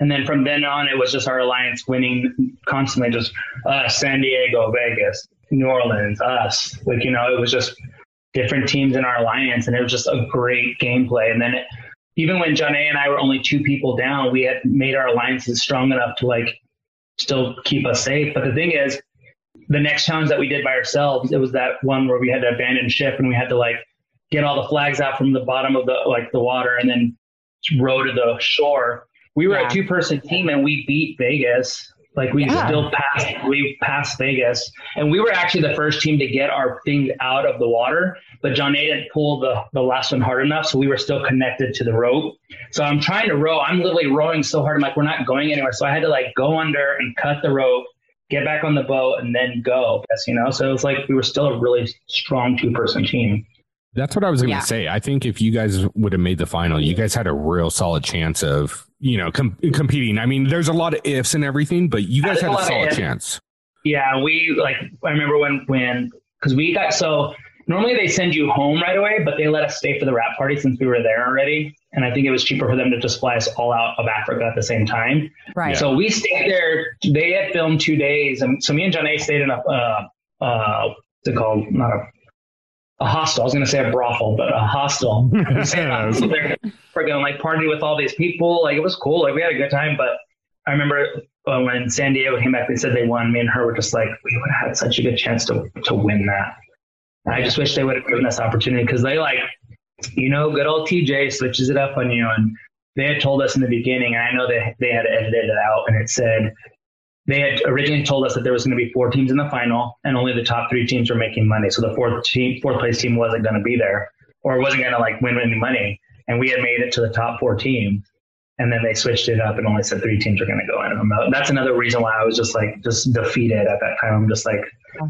And then from then on, it was just our alliance winning constantly, just us, San Diego, Vegas, New Orleans, us. Like, you know, it was just different teams in our alliance, and it was just a great gameplay. And then it, even when Jonna and I were only two people down, we had made our alliances strong enough to like still keep us safe. But the thing is, the next challenge that we did by ourselves, it was that one where we had to abandon ship and we had to like get all the flags out from the bottom of the like the water and then row to the shore. we were Yeah. a two person team and we beat Vegas. Like we Yeah. still passed, we passed Vegas, and we were actually the first team to get our thing out of the water. But Jonna didn't pull the the last one hard enough, so we were still connected to the rope. So I'm trying to row. I'm literally rowing so hard. I'm like, we're not going anywhere. So I had to like go under and cut the rope, get back on the boat, and then go. Yes, you know. So it was like we were still a really strong two person team. That's what I was going to Yeah. say. I think if you guys would have made the final, you guys had a real solid chance of, you know, com- competing. I mean, there's a lot of ifs and everything, but you guys There's a had a solid chance. Yeah, we like. I remember when when because we got so normally they send you home right away, but they let us stay for the wrap party since we were there already, and I think it was cheaper for them to just fly us all out of Africa at the same time. Right. So we stayed there. They had filmed two days, and so me and Jonna stayed in a uh, uh, what's it called? Not a a hostel. I was going to say a brothel, but a hostel. We stayed in a hostel there. We're going like party with all these people. Like it was cool. Like we had a good time. But I remember uh, when San Diego came back, they said they won. Me and her were just like, we would have had such a good chance to to win that. And I just wish they would have given us opportunity because they like, you know, good old TJ switches it up on you. And they had told us in the beginning, and I know they they had edited it out, and it said they had originally told us that there was going to be four teams in the final, and only the top three teams were making money. So the fourth team, fourth place team, wasn't going to be there, or wasn't going to like win any money. And we had made it to the top four teams, and then they switched it up and only said three teams are going to go in. That's another reason why I was just like just defeated at that time. I'm just like,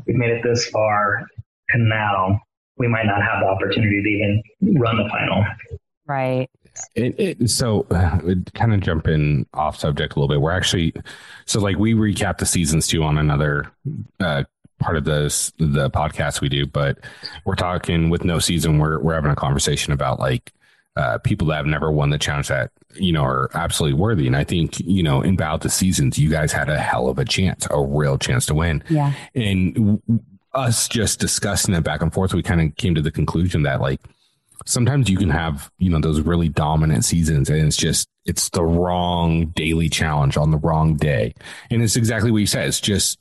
we've made it this far, and now we might not have the opportunity to even run the final. right. It, it, so uh, kind of jumping off subject a little bit. We're actually so like we recap the seasons too on another uh, part of this the podcast we do, but we're talking with no season. We're we're having a conversation about like uh, people that have never won the challenge that you know are absolutely worthy. And I think you know in about the seasons, you guys had a hell of a chance, a real chance to win. Yeah. And w- us just discussing it back and forth, we kind of came to the conclusion that like sometimes you can have you know those really dominant seasons and it's just it's the wrong daily challenge on the wrong day. And it's exactly what you said. It's just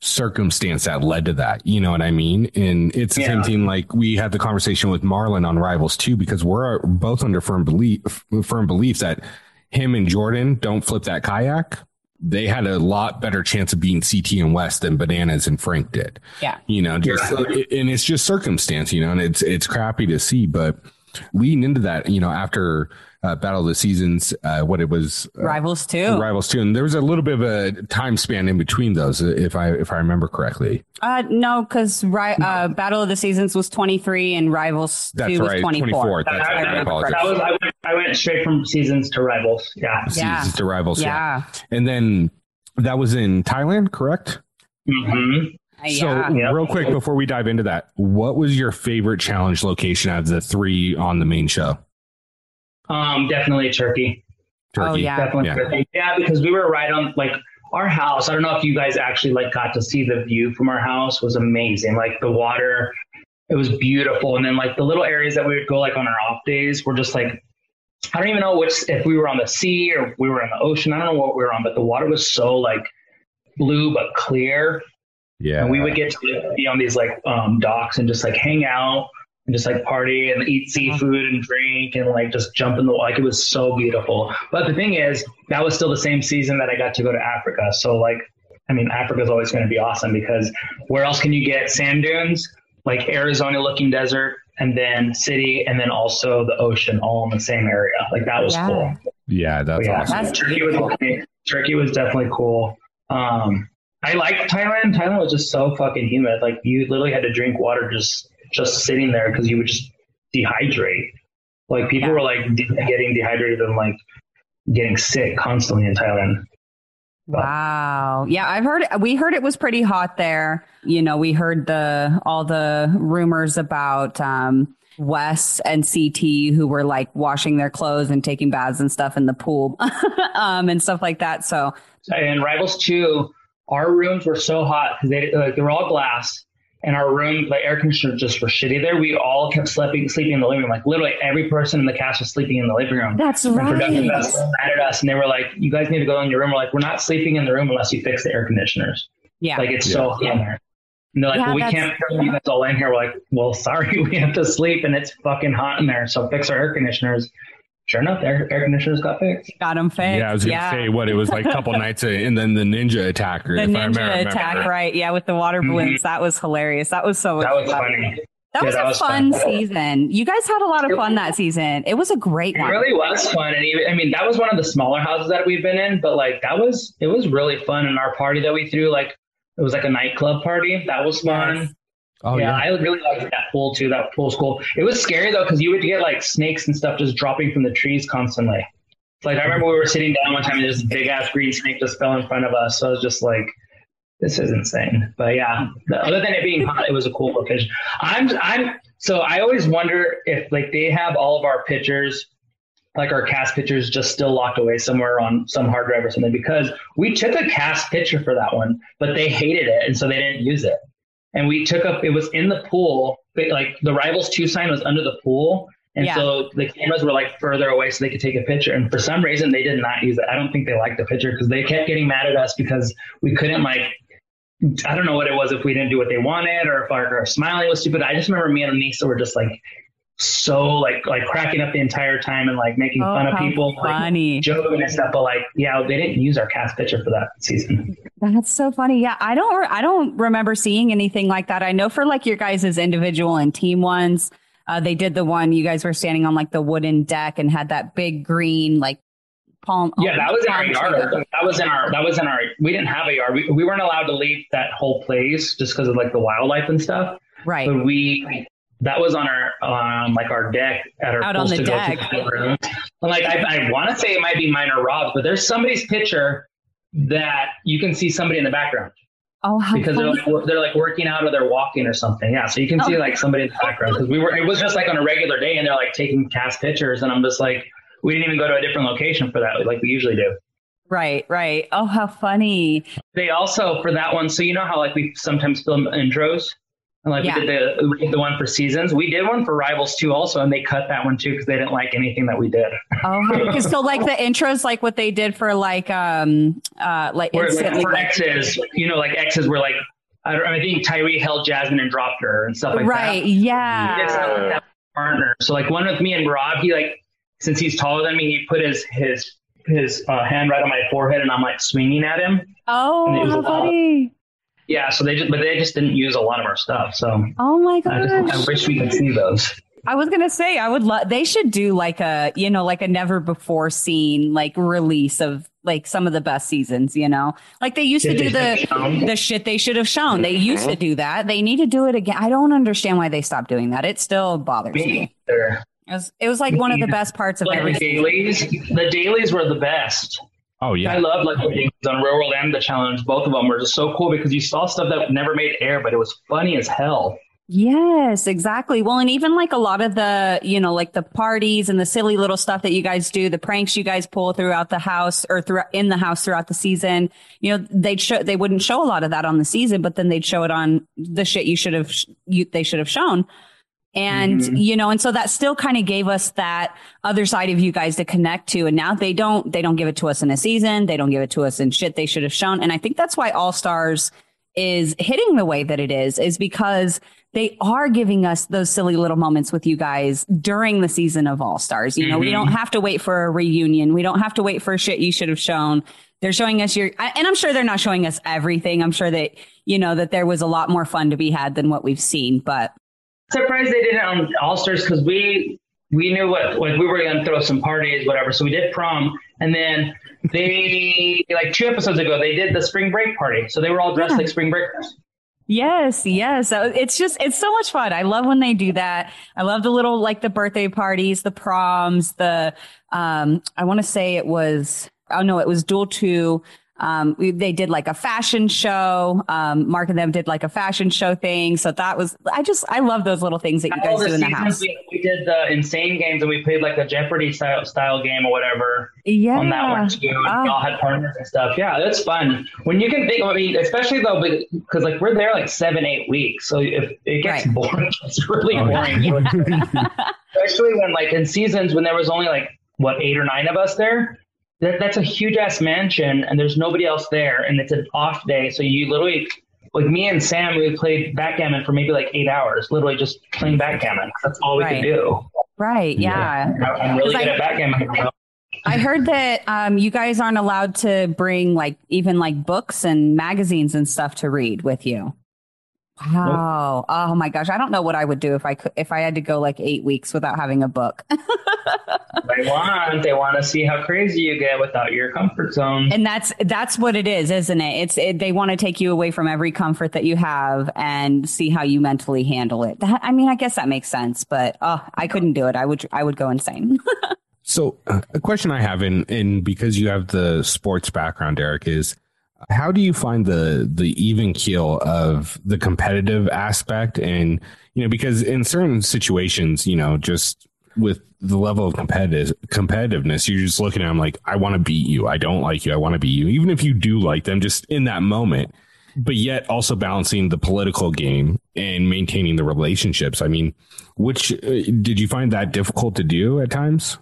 circumstance that led to that. You know what i mean? And it's the same thing like we had the conversation with marlon on rivals too because we're both under firm belief firm belief that him and jordan don't flip that kayak they had a lot better chance of being ct and wes than bananas and frank did Yeah. you know just and it's just circumstance you know and it's it's crappy to see but leading into that you know after uh, battle of the seasons uh, what it was uh, Rivals too. rivals too and there was a little bit of a time span in between those if i if i remember correctly Uh, no, because ri- uh, Battle of the Seasons was 23 and Rivals that's 2 was right 24. 24 that's That- right i that- apologize that was, I, went, I went straight from seasons to rivals. Yeah. Yeah. seasons to rivals yeah. Yeah. and then that was in thailand correct hmm so yeah. Yeah. real quick before we dive into that what was your favorite challenge location out of the three on the main show Um, definitely Turkey. Oh, yeah. Definitely Yeah. Turkey. Yeah, because we were right on like our house. I don't know if you guys actually like got to see the view from our house was amazing. Like the water, it was beautiful. And then like the little areas that we would go like on our off days were just like I don't even know which if we were on the sea or we were in the ocean. I don't know what we were on, but the water was so like blue but clear. yeah And we would get to be on these like um, docks and just like hang out and just like party and eat seafood and drink and like just jump in the like it was so beautiful. But the thing is, that was still the same season that I got to go to Africa. So like, I mean, Africa is always going to be awesome because where else can you get sand dunes like Arizona looking desert and then city and then also the ocean all in the same area. Like that was Yeah. cool. yeah that's But yeah, awesome That's Turkey was Turkey was definitely cool. Um, I like Thailand. Thailand was just so fucking humid. Like you literally had to drink water just just sitting there because you would just dehydrate. Like people Yeah. were like de- getting dehydrated and like getting sick constantly in Thailand. Wow. Yeah, I've heard we heard it was pretty hot there. You know, we heard the all the rumors about um Wes and CT who were like washing their clothes and taking baths and stuff in the pool um and stuff like that. So And Rivals two, our rooms were so hot because they like they were all glass, and our room, the air conditioners just were shitty there. We all kept sleeping sleeping in the living room. Like literally every person in the cast was sleeping in the living room. that's And production right. guys mad at us, and they were like, "You guys need to go in your room." We're like, "We're not sleeping in the room unless you fix the air conditioners. Yeah. Like it's so hot in there." And they're like, Yeah, "Well, we can't put you guys all in here." We're like, "Well, sorry, we have to sleep, and it's fucking hot in there. So fix our air conditioners." Sure enough, air, air conditioners got fixed. Got them fixed. Yeah, I was gonna yeah. say what it was like a couple nights, and then the ninja attacker. the if I ninja remember- attack, right? Yeah, with the water Mhm. balloons. That was hilarious. That was so That was fun. funny. That Yeah, was that a fun fun. season. You guys had a lot of fun that season. It was a great It one. really was fun, and even, I mean that was one of the smaller houses that we've been in, but like that was it was really fun. And our party that we threw, like it was like a nightclub party. That was fun. Yes. Oh yeah, yeah. I really liked that pool too. That pool was cool. It was scary though because you would get like snakes and stuff just dropping from the trees constantly. Like I remember we were sitting down one time and this big ass green snake just fell in front of us. So I was just like, this is insane. But yeah, the- other than it being hot, it was a cool location. I'm I'm so I always wonder if like they have all of our pictures, like our cast pictures, just still locked away somewhere on some hard drive or something because we took a cast picture for that one, but they hated it and so they didn't use it and we took up it was in the pool but like the rivals two sign was under the pool and Yeah. so the cameras were like further away so they could take a picture and for some reason they did not use it i don't think they liked the picture because they kept getting mad at us because we couldn't like i don't know what it was if we didn't do what they wanted or if our, our smiling was stupid i just remember me and Aneesa were just like so like like cracking up the entire time and like making Oh, fun of people like funny. joking and stuff but like yeah they didn't use our cast picture for that season That's so funny. Yeah, I don't. Re- I don't remember seeing anything like that. I know for like your guys' individual and team ones, uh, they did the one you guys were standing on like the wooden deck and had that big green like palm. Yeah, that was in our yard. tree. That was in our. That was in our. We didn't have a yard. We, we weren't allowed to leave that whole place just because of like the wildlife and stuff. Right. But we. That was on our um like our deck at our Out on the deck. room. And like I, I want to say it might be mine or Robb's, but there's somebody's picture that you can see somebody in the background Oh, how because they're like they're like working out or they're walking or something. Yeah, so you can see Oh. like somebody in the background because we were. It was just like on a regular day, and they're like taking cast pictures, and I'm just like, we didn't even go to a different location for that, like we usually do. right. Right. Oh, how funny. They also for that one. So you know how like we sometimes film intros, and like Yeah. we did the the one for seasons. We did one for Rivals too, also, and they cut that one too because they didn't like anything that we did. Oh, 'cause so like the intros, like what they did for like um uh like Where like for exes, you know, like exes were like. I, don't, I think Tyrie held Jasmine and dropped her and stuff like right. that. Right? Yeah. that partner. So like one with me and Robb, he like since he's taller than me, he put his his his uh, hand right on my forehead, and I'm like swinging at him. Oh, was how funny. Yeah, so they just but they just didn't use a lot of our stuff. So Oh my god, I, just, I wish we could see those. I was gonna say I would love. They should do like a you know like a never before seen like release of like some of the best seasons. You know, like they used to do the the shit they should have shown. They used to mm-hmm. do that. They need to do it again. I don't understand why they stopped doing that. It still bothers me. Me. It was, it was like one of the best parts of Like every the season. dailies, the dailies were the best. Oh yeah, I love like the dailies on Real World and the Challenge. Both of them were just so cool because you saw stuff that never made air, but it was funny as hell. Yes, exactly. Well, and even like a lot of the, you know, like the parties and the silly little stuff that you guys do, the pranks you guys pull throughout the house or throughout in the house throughout the season, you know, they'd show, they wouldn't show a lot of that on the season, but then they'd show it on the shit you should have, you, they should have shown. And, Mhm. you know, and so that still kind of gave us that other side of you guys to connect to. And now they don't, they don't give it to us in a season. They don't give it to us in shit they should have shown. And I think that's why All Stars is hitting the way that it is, is because they are giving us those silly little moments with you guys during the season of All Stars. You know, we Mhm. don't have to wait for a reunion. We don't have to wait for shit you should have shown. They're showing us your, and I'm sure they're not showing us everything. I'm sure that, you know, that there was a lot more fun to be had than what we've seen, but surprised they did it on All Stars because we we knew what like we were gonna throw some parties, whatever. So we did prom, and then they like two episodes ago they did the spring break party. So they were all dressed Yeah. like spring breakers. Yes, yes. It's just, it's so much fun. I love when they do that. I love the little, like the birthday parties, the proms, the, um, I want to say it was, oh no, it was Duel 2. Um, we, they did like a fashion show. Um, Mark and them did like a fashion show thing. So that was, I just, I love those little things that you guys do in the house. We, we did the insane games and we played like a Jeopardy style, style game or whatever Yeah. on that one too. And Ah. we all had partners and stuff. Yeah, that's fun. When you can think, I mean, especially though, because like we're there like seven, eight weeks, so if it gets Right. boring, it's really Oh, yeah. boring. especially when like in seasons when there was only like what eight or nine of us there that, that's a huge ass mansion and there's nobody else there and it's an off day so you literally like me and sam we played backgammon for maybe like eight hours literally just playing backgammon that's all we Right. could do Right. Yeah. yeah. I'm really good I, at backgammon. I heard that um, you guys aren't allowed to bring like even like books and magazines and stuff to read with you. Wow. Nope. Oh my gosh. I don't know what I would do if I could if I had to go like eight weeks without having a book. they want they want to see how crazy you get without your comfort zone. And that's that's what it is, isn't it? It's it, they want to take you away from every comfort that you have and see how you mentally handle it. That, I mean, I guess that makes sense, but oh, I couldn't do it. I would I would go insane. so, uh, a question I have in in because you have the sports background, Derek, is how do you find the the even keel of the competitive aspect? And you know because in certain situations you know just with the level of competitive competitiveness you're just looking at them like I want to beat you. I don't like you. I want to beat you. Even if you do like them just in that moment but yet also balancing the political game and maintaining the relationships. I mean which uh, did you find that difficult to do at times?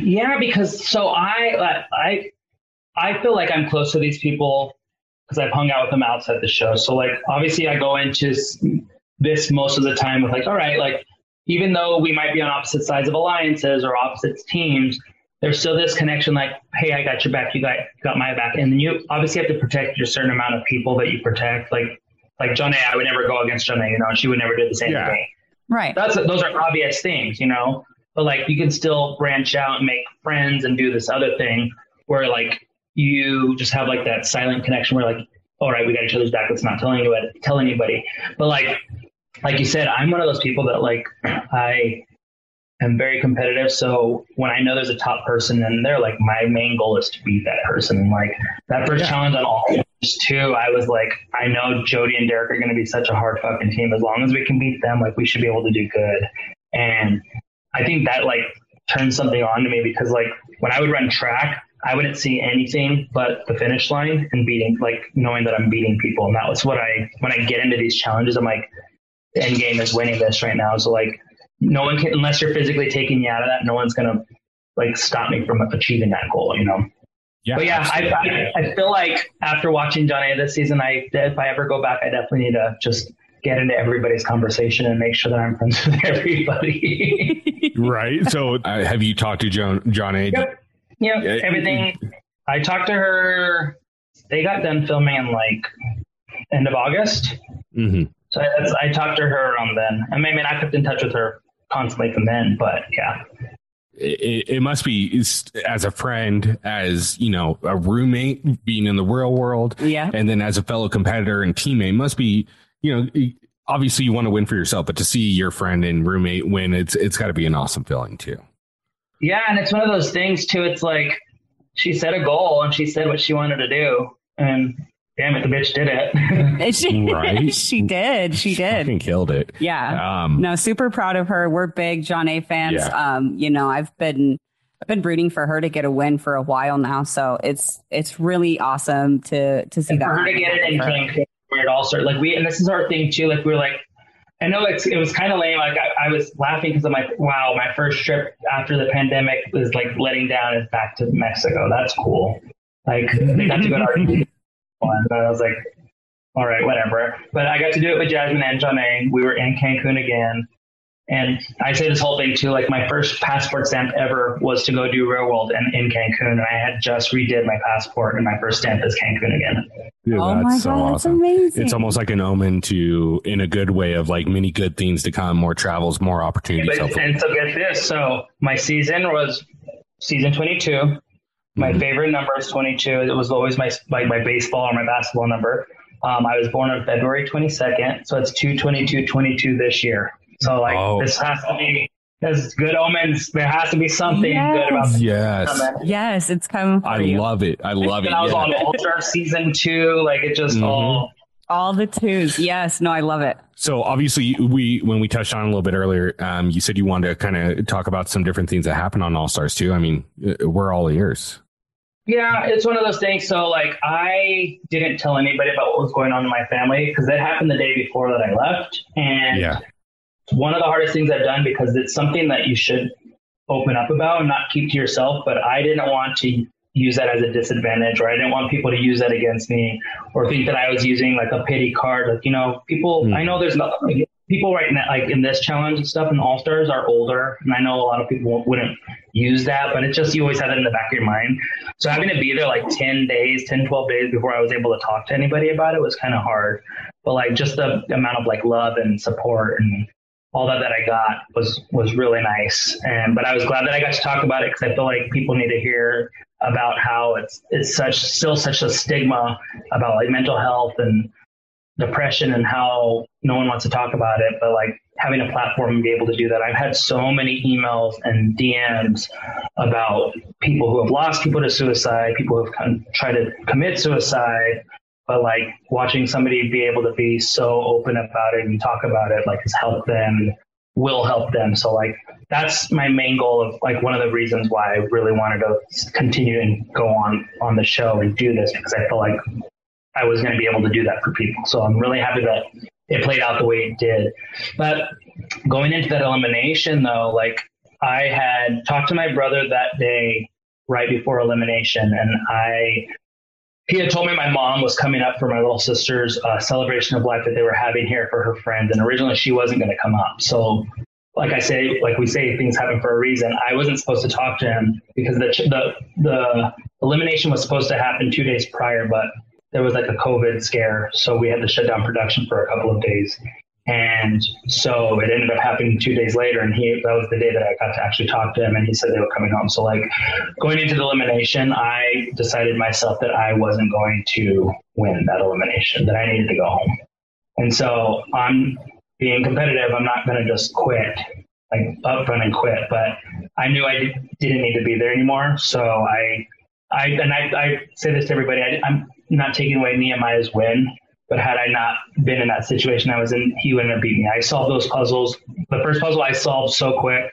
Yeah because so I I I feel like I'm close to these people because I've hung out with them outside the show. So like obviously I go into this most of the time with like, all right, like even though we might be on opposite sides of alliances or opposite teams, there's still this connection like, hey, I got your back, you got got my back. And then you obviously have to protect your certain amount of people that you protect. Like like Jonna, I would never go against Jonna, you know, she would never do the same yeah. thing. Right. That's those are obvious things, you know. But like you can still branch out and make friends and do this other thing where like you just have like that silent connection where like, all right, we got each other's back. Let's not tell anybody, tell anybody. But like, like you said, I'm one of those people that like, I am very competitive. So when I know there's a top person and they're like, my main goal is to beat that person. And like that first yeah. challenge on all two, I was like, I know Jody and Derek are going to be such a hard fucking team. As long as we can beat them, like we should be able to do good. And I think that like turned something on to me because like when I would run track, I wouldn't see anything but the finish line and beating, like knowing that I'm beating people. And that was what I, when I get into these challenges, I'm like, the end game is winning this right now. So like, no one can, unless you're physically taking me out of that, no one's going to like stop me from achieving that goal, you know? Yeah, but yeah, I, I, I, feel like after watching Jonna this season, I, if I ever go back, I definitely need to just get into everybody's conversation and make sure that I'm friends with everybody. right. So uh, have you talked to John, Jonna? Yep. Yep, yeah, everything. I talked to her. They got done filming in like end of August. Mm-hmm. So I, I talked to her around then. I mean, I kept in touch with her constantly from then, but yeah. It, it, must be as a friend, as you know, a roommate being in the real world, yeah, and then as a fellow competitor and teammate, must be you know, obviously you want to win for yourself, but to see your friend and roommate win, it's it's got to be an awesome feeling too. Yeah, and it's one of those things too. It's like she set a goal and she said what she wanted to do, and damn it, the bitch did it. she, right? she did. She, she did. Fucking killed it. Yeah. Um, no, super proud of her. We're big Jonna. fans. Yeah. Um, you know, I've been I've been rooting for her to get a win for a while now, so it's it's really awesome to to see and that. For her to get it in Cancun, where it all started, like we, and this is our thing too. Like we're like I know it's, it was kind of lame. Like I, I was laughing because I'm like, wow, my first trip after the pandemic was like letting down is back to Mexico. That's cool. Like they got to go to Argentina. And I was like, all right, whatever. But I got to do it with Jasmine and Jonna. We were in Cancun again. And I say this whole thing too, like my first passport stamp ever was to go do real world and in Cancun. And I had just redid my passport and my first stamp is Cancun again. Dude, oh my so God, awesome. that's amazing. It's almost like an omen to, in a good way of like many good things to come, more travels, more opportunities. But, and so get this. So my season was season 22. My mm-hmm. favorite number is 22. It was always my, like my baseball or my basketball number. Um, I was born on February 22nd. So it's 222 22 this year. So like oh. this has to be there's good omens. There has to be something yes. good about this. Yes. Yes, it's coming. I you. love it. I love and it. I was yeah. on All Star season two. Like it just mm-hmm. all all the twos. Yes. No, I love it. So obviously, we when we touched on a little bit earlier, um, you said you wanted to kind of talk about some different things that happen on All Stars too. I mean, uh, we're all ears. Yeah, it's one of those things. So like, I didn't tell anybody about what was going on in my family because that happened the day before that I left, and yeah one of the hardest things I've done because it's something that you should open up about and not keep to yourself. But I didn't want to use that as a disadvantage or I didn't want people to use that against me or think that I was using like a pity card. Like, you know, people, mm. I know there's nothing people right now, like in this challenge and stuff, and All Stars are older, and I know a lot of people wouldn't use that, but it's just you always have it in the back of your mind. So having to be there like 10 days, 10, 12 days before I was able to talk to anybody about it was kind of hard. But like just the amount of like love and support and all that that I got was was really nice. And but I was glad that I got to talk about it because I feel like people need to hear about how it's it's such still such a stigma about like mental health and depression and how no one wants to talk about it. But like having a platform and be able to do that. I've had so many emails and DMs about people who have lost people to suicide, people who have tried to commit suicide, but like watching somebody be able to be so open about it and talk about it like has helped them will help them. So like that's my main goal of like one of the reasons why i really wanted to continue and go on on the show and do this because i felt like i was going to be able to do that for people. So i'm really happy that it played out the way it did. But going into that elimination though like i had talked to my brother that day right before elimination and i he had told me my mom was coming up for my little sister's uh, celebration of life that they were having here for her friends, and originally she wasn't going to come up. So, like I say, like we say, things happen for a reason. I wasn't supposed to talk to him because the the the elimination was supposed to happen two days prior, but there was like a COVID scare, so we had to shut down production for a couple of days. And so it ended up happening two days later, and he that was the day that I got to actually talk to him, and he said they were coming home. So like going into the elimination, I decided myself that I wasn't going to win that elimination, that I needed to go home. And so I'm being competitive. I'm not going to just quit, like up front and quit. But I knew I didn't need to be there anymore. So I, I and I, I say this to everybody. I, I'm not taking away Nehemiah's win but had I not been in that situation I was in, he wouldn't have beat me. I solved those puzzles. The first puzzle I solved so quick,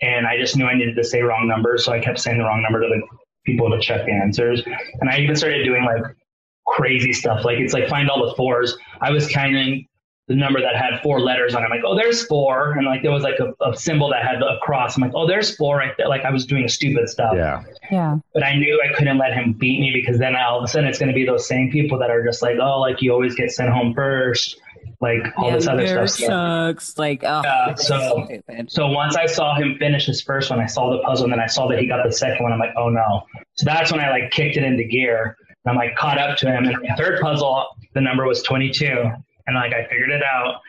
and I just knew I needed to say wrong numbers, so I kept saying the wrong number to the people to check the answers. And I even started doing like crazy stuff. Like it's like find all the fours. I was counting the number that had four letters on it. I'm like, oh, there's four. And like there was like a, a, symbol that had a cross. I'm like, oh, there's four right there. Like I was doing stupid stuff. Yeah. Yeah. But I knew I couldn't let him beat me because then all of a sudden it's going to be those same people that are just like, oh, like you always get sent home first. Like all yeah, this other stuff. Sucks. Like, oh, yeah, so, so once I saw him finish his first one, I saw the puzzle and then I saw that he got the second one. I'm like, oh no. So that's when I like kicked it into gear. I'm like caught up to him. And the third puzzle, the number was 22. And like I figured it out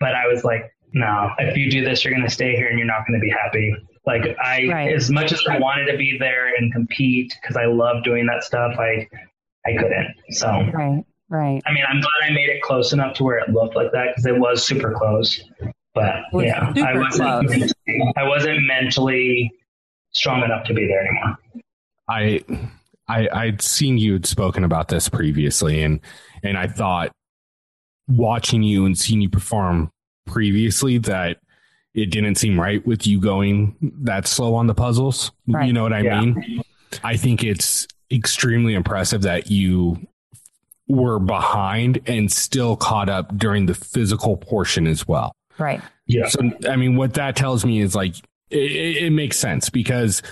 but I was like, no, if you do this, you're going to stay here and you're not going to be happy. Like I, right. as much as I wanted to be there and compete because I love doing that stuff, I, I couldn't. So, right, right. I mean, I'm glad I made it close enough to where it looked like that because it was super close. But yeah, I wasn't, close. I wasn't mentally strong enough to be there anymore. I, I, I'd seen you had spoken about this previously, and and I thought watching you and seeing you perform previously that it didn't seem right with you going that slow on the puzzles. Right. You know what I yeah. mean? I think it's extremely impressive that you were behind and still caught up during the physical portion as well. Right. Yeah. So, I mean, what that tells me is like, it, it makes sense because,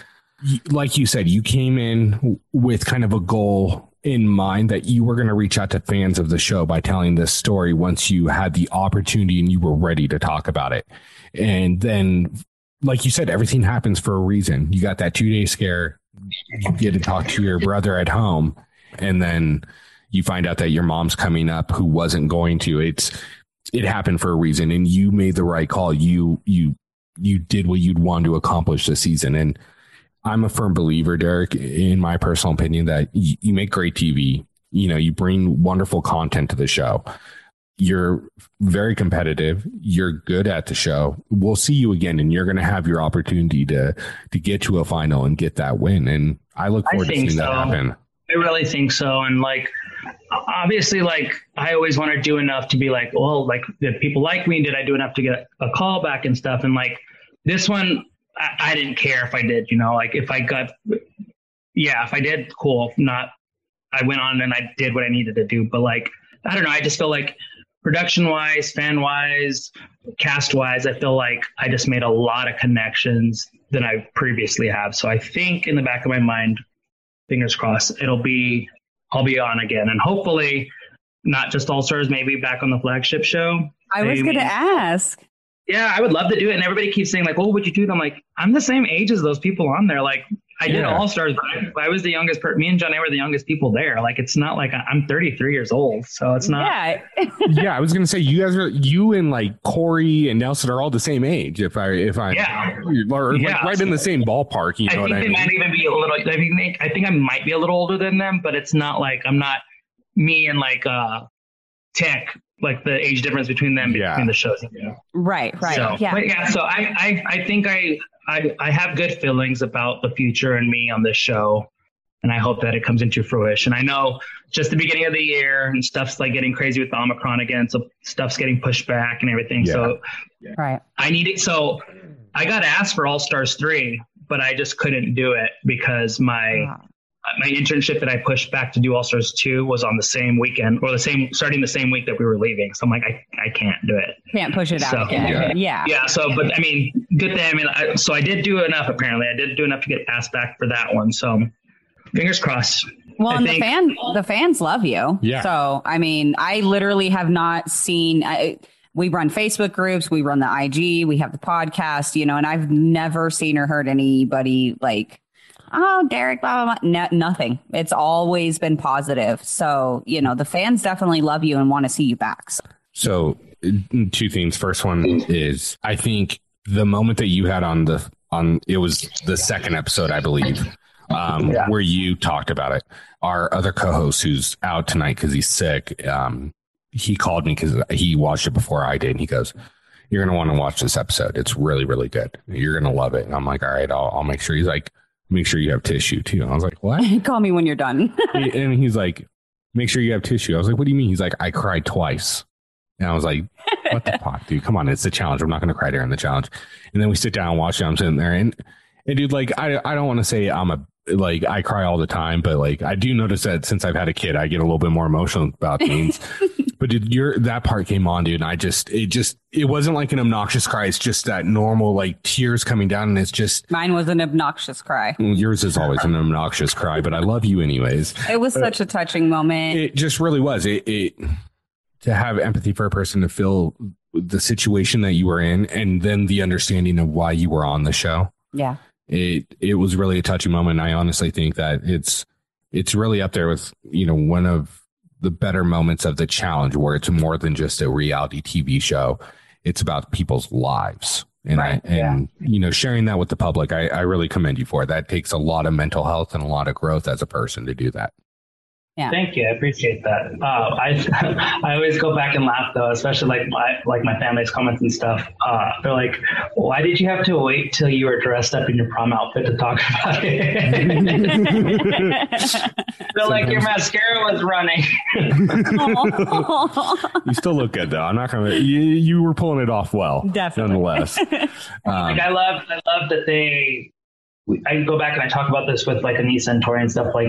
like you said, you came in with kind of a goal in mind that you were going to reach out to fans of the show by telling this story once you had the opportunity and you were ready to talk about it. And then, like you said, everything happens for a reason. You got that two day scare, you get to talk to your brother at home, and then you find out that your mom's coming up who wasn't going to. It's, it happened for a reason and you made the right call. You, you, you did what you'd want to accomplish this season. And I'm a firm believer, Derek, in my personal opinion, that you, you make great TV. You know, you bring wonderful content to the show. You're very competitive. You're good at the show. We'll see you again, and you're going to have your opportunity to to get to a final and get that win. And I look forward I to seeing so. that happen. I really think so. And like, obviously, like I always want to do enough to be like, well, like if people like me, did I do enough to get a call back and stuff? And like this one, I, I didn't care if I did, you know, like if I got, yeah, if I did, cool. If not, I went on and I did what I needed to do. But like, I don't know. I just feel like production wise, fan wise, cast wise, I feel like I just made a lot of connections than I previously have. So I think in the back of my mind, fingers crossed, it'll be, I'll be on again. And hopefully not just All Stars, maybe back on the flagship show. I was going to ask. Yeah, I would love to do it. And everybody keeps saying like, "What would you do?" And I'm like, I'm the same age as those people on there. Like, I did All Stars, but I, I, was the youngest. Per- me and Jonna were the youngest people there. Like, it's not like I'm 33 years old, so it's not. Yeah, yeah. I was gonna say you guys are you and like Cory and Nelson are all the same age. If I if I yeah, or yeah. Like right in the same ballpark. You know what I think they I mean? might even be a little. I think I think I might be a little older than them, but it's not like I'm not me and like uh Tech like the age difference between them yeah. between the shows. You know? Right, right. So, yeah. yeah. So I, I, I think I, I, I have good feelings about the future and me on this show. And I hope that it comes into fruition. I know just the beginning of the year and stuff's like getting crazy with Omicron again. So stuff's getting pushed back and everything. Yeah. So right. I need it. So I got asked for All Stars 3, but I just couldn't do it because my, wow Uh, my internship that I pushed back to do All Stars 2 was on the same weekend or the same starting the same week that we were leaving. So I'm like, I, I can't do it. Can't push it out so, again. Yeah. yeah. Yeah. So, but I mean, good thing. I mean, I, so I did do enough apparently. I did do enough to get passed back for that one. So fingers crossed. Well, and think, the fan, the fans love you. Yeah. So, I mean, I literally have not seen, I, we run Facebook groups, we run the IG, we have the podcast, you know, and I've never seen or heard anybody like, oh, Derek, blah, blah, blah. No, nothing. It's always been positive. So, you know, the fans definitely love you and want to see you back. So. so, two things. First one is I think the moment that you had on the, on, it was the second episode, I believe, um, yeah. where you talked about it. Our other co host who's out tonight because he's sick, um, he called me because he watched it before I did. And he goes, you're going to want to watch this episode. It's really, really good. You're going to love it. And I'm like, all right, I'll, I'll make sure. He's like, make sure you have tissue too. I was like, what? Call me when you're done. and he's like, make sure you have tissue. I was like, what do you mean? He's like, I cried twice. And I was like, what the fuck, dude? Come on, it's a challenge. I'm not going to cry during the challenge. And then we sit down and watch it. I'm sitting there and, and dude, like, I, I don't want to say I'm a, like, I cry all the time, but like, I do notice that since I've had a kid, I get a little bit more emotional about things. but dude, your that part came on, dude, and I just it just it wasn't like an obnoxious cry. It's just that normal like tears coming down, and it's just mine was an obnoxious cry. Mm, yours is always an obnoxious cry, but I love you anyways. It was such a touching moment. It just really was. It, it to have empathy for a person to feel the situation that you were in, and then the understanding of why you were on the show. Yeah, it it was really a touching moment. I honestly think that it's it's really up there with you know one of the better moments of the challenge where it's more than just a reality TV show. It's about people's lives. And right, I, and yeah. you know, sharing that with the public, I, I really commend you for it. That takes a lot of mental health and a lot of growth as a person to do that. Yeah. Thank you. I appreciate that. Uh, I I always go back and laugh though, especially like my like my family's comments and stuff. Uh, they're like, "Why did you have to wait till you were dressed up in your prom outfit to talk about it?" they're like, "Your mascara was running." you still look good though. I'm not gonna. You, you were pulling it off well, definitely. Nonetheless, um, like I love I love that they. I go back and I talk about this with like Aneesa and Tori and stuff like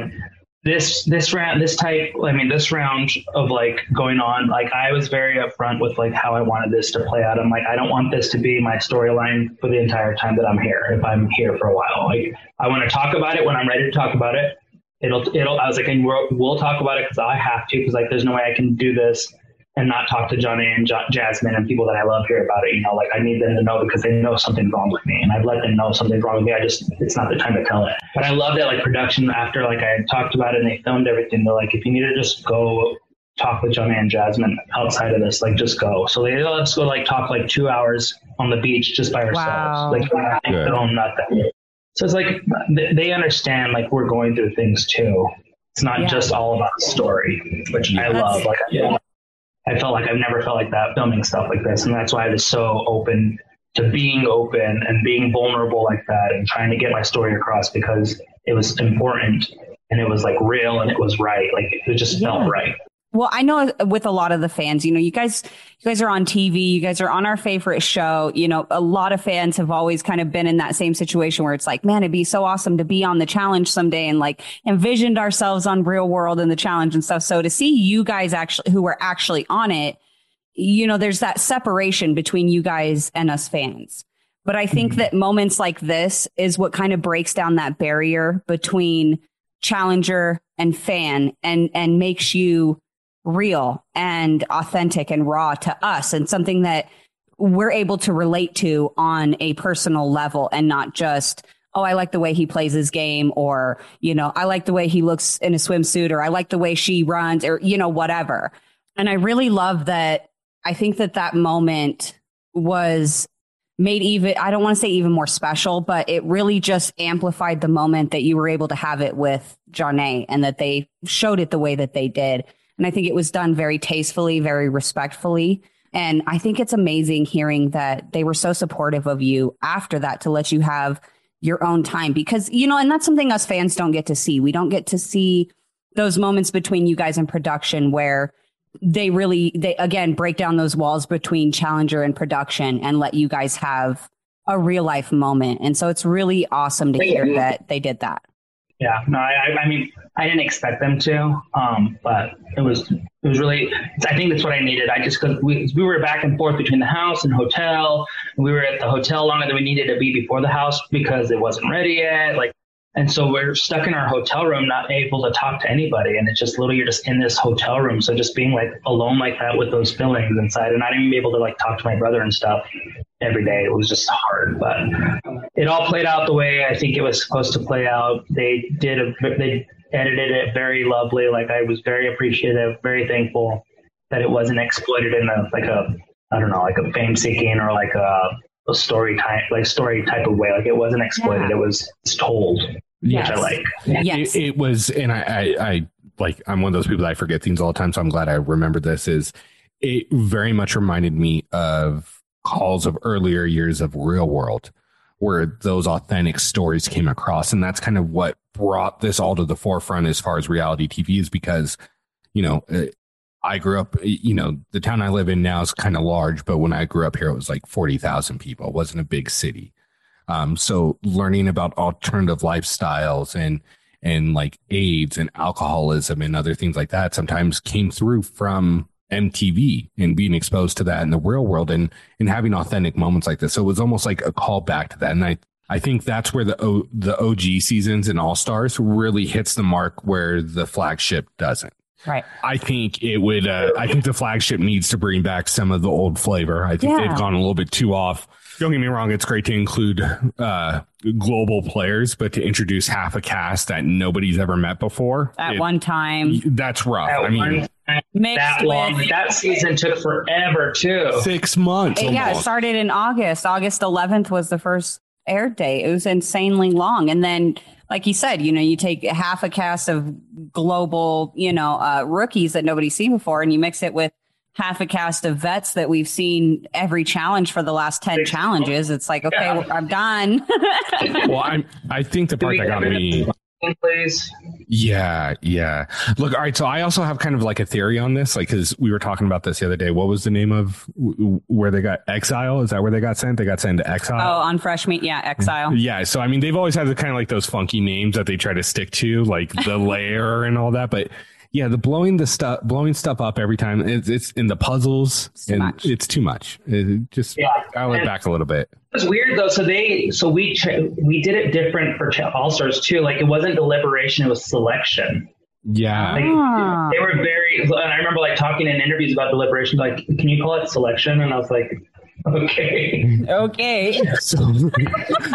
this this round this type i mean this round of like going on like i was very upfront with like how i wanted this to play out. I'm like i don't want this to be my storyline for the entire time that i'm here if i'm here for a while. Like i want to talk about it when i'm ready to talk about it. It'll it'll i was like and we'll, we'll talk about it because i have to because like there's no way i can do this and not talk to Johnny and jo- Jasmine and people that I love here about it. You know, like I need them to know because they know something's wrong with me, and I've let them know something's wrong with me. I just it's not the time to tell it. But I love that like production after like I talked about it and they filmed everything. They're like, if you need to just go talk with Johnny and Jasmine outside of this, like just go. So they let us go like talk like two hours on the beach just by ourselves, wow. like nothing, film, nothing. So it's like they understand like we're going through things too. It's not yeah. just all about the story, which I love. Like, yeah. I felt like I've never felt like that filming stuff like this. And that's why I was so open to being open and being vulnerable like that and trying to get my story across because it was important and it was like real and it was right. Like it just yeah. felt right. Well, I know with a lot of the fans, you know, you guys, you guys are on TV, you guys are on our favorite show. You know, a lot of fans have always kind of been in that same situation where it's like, man, it'd be so awesome to be on the challenge someday and like envisioned ourselves on real world and the challenge and stuff. So to see you guys actually, who were actually on it, you know, there's that separation between you guys and us fans. But I think mm-hmm. that moments like this is what kind of breaks down that barrier between challenger and fan and, and makes you real and authentic and raw to us and something that we're able to relate to on a personal level and not just oh, I like the way he plays his game, or, you know, I like the way he looks in a swimsuit, or I like the way she runs, or, you know, whatever. And I really love that. I think that that moment was made even, I don't want to say even more special, but it really just amplified the moment that you were able to have it with Jonna and that they showed it the way that they did. And I think it was done very tastefully, very respectfully. And I think it's amazing hearing that they were so supportive of you after that to let you have your own time because, you know, and that's something us fans don't get to see. We don't get to see those moments between you guys in production where they really, they again break down those walls between Challenger and production and let you guys have a real life moment. And so it's really awesome to hear that they did that. Yeah, no, I, I mean, I didn't expect them to, um, but it was it was really. I think that's what I needed. I just because we we were back and forth between the house and hotel. We were at the hotel longer than we needed to be before the house because it wasn't ready yet. Like, and so we're stuck in our hotel room, not able to talk to anybody, and it's just literally you're just in this hotel room. So just being like alone like that with those feelings inside, and not even be able to like talk to my brother and stuff every day. It was just hard, but it all played out the way I think it was supposed to play out. They did a, they edited it very lovely. Like I was very appreciative, very thankful that it wasn't exploited in a like a I don't know like a fame seeking or like a, a story type like story type of way. Like it wasn't exploited. Yeah. It was told, yes. which I like. Yes. It, it was, and I, I I like I'm one of those people that I forget things all the time. So I'm glad I remember this. Is it very much reminded me of calls of earlier years of real world where those authentic stories came across and that's kind of what brought this all to the forefront as far as reality tv is because you know uh, i grew up you know the town i live in now is kind of large but when i grew up here it was like 40,000 people it wasn't a big city um, so learning about alternative lifestyles and and like AIDS and alcoholism and other things like that sometimes came through from MTV and being exposed to that in the real world and and having authentic moments like this. So it was almost like a call back to that. And I I think that's where the o, the OG seasons and All Stars really hits the mark where the flagship doesn't. Right. I think it would. Uh, I think the flagship needs to bring back some of the old flavor. I think yeah. they've gone a little bit too off don't get me wrong, it's great to include uh, global players, but to introduce half a cast that nobody's ever met before at it, one time, that's rough. At I mean, that long, with, that season took forever too. Six months. It, yeah, it started in August. August 11th was the first air date. It was insanely long, and then. Like you said, you know, you take half a cast of global, you know, uh, rookies that nobody's seen before, and you mix it with half a cast of vets that we've seen every challenge for the last 10 challenges. It's like, okay, yeah. I'm done. well, I'm, I think the part that got me. Please. Yeah, yeah. Look, all right. So I also have kind of like a theory on this, like because we were talking about this the other day. What was the name of where they got exile? Is that where they got sent? They got sent to exile. Oh, on fresh meat, yeah, exile. Mm-hmm. Yeah. So I mean, they've always had the kind of like those funky names that they try to stick to, like the lair and all that. But yeah, the blowing the stuff, blowing stuff up every time. It's, it's in the puzzles, it's and much. it's too much. It just yeah. dial it back a little bit. It's weird though. So they, so we we did it different for All Stars too. Like it wasn't deliberation; it was selection. Yeah, like, ah. they were very. And I remember like talking in interviews about deliberation. Like, can you call it selection? And I was like, Okay. Okay. so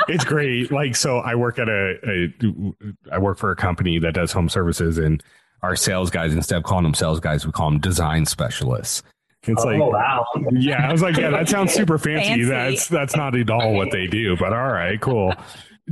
it's great. Like, so I work at a, a, I work for a company that does home services and our sales guys, instead of calling them sales guys, we call them design specialists. It's oh, like, wow. yeah, I was like, yeah, that sounds super fancy. fancy. That's that's not at all what they do, but all right, cool.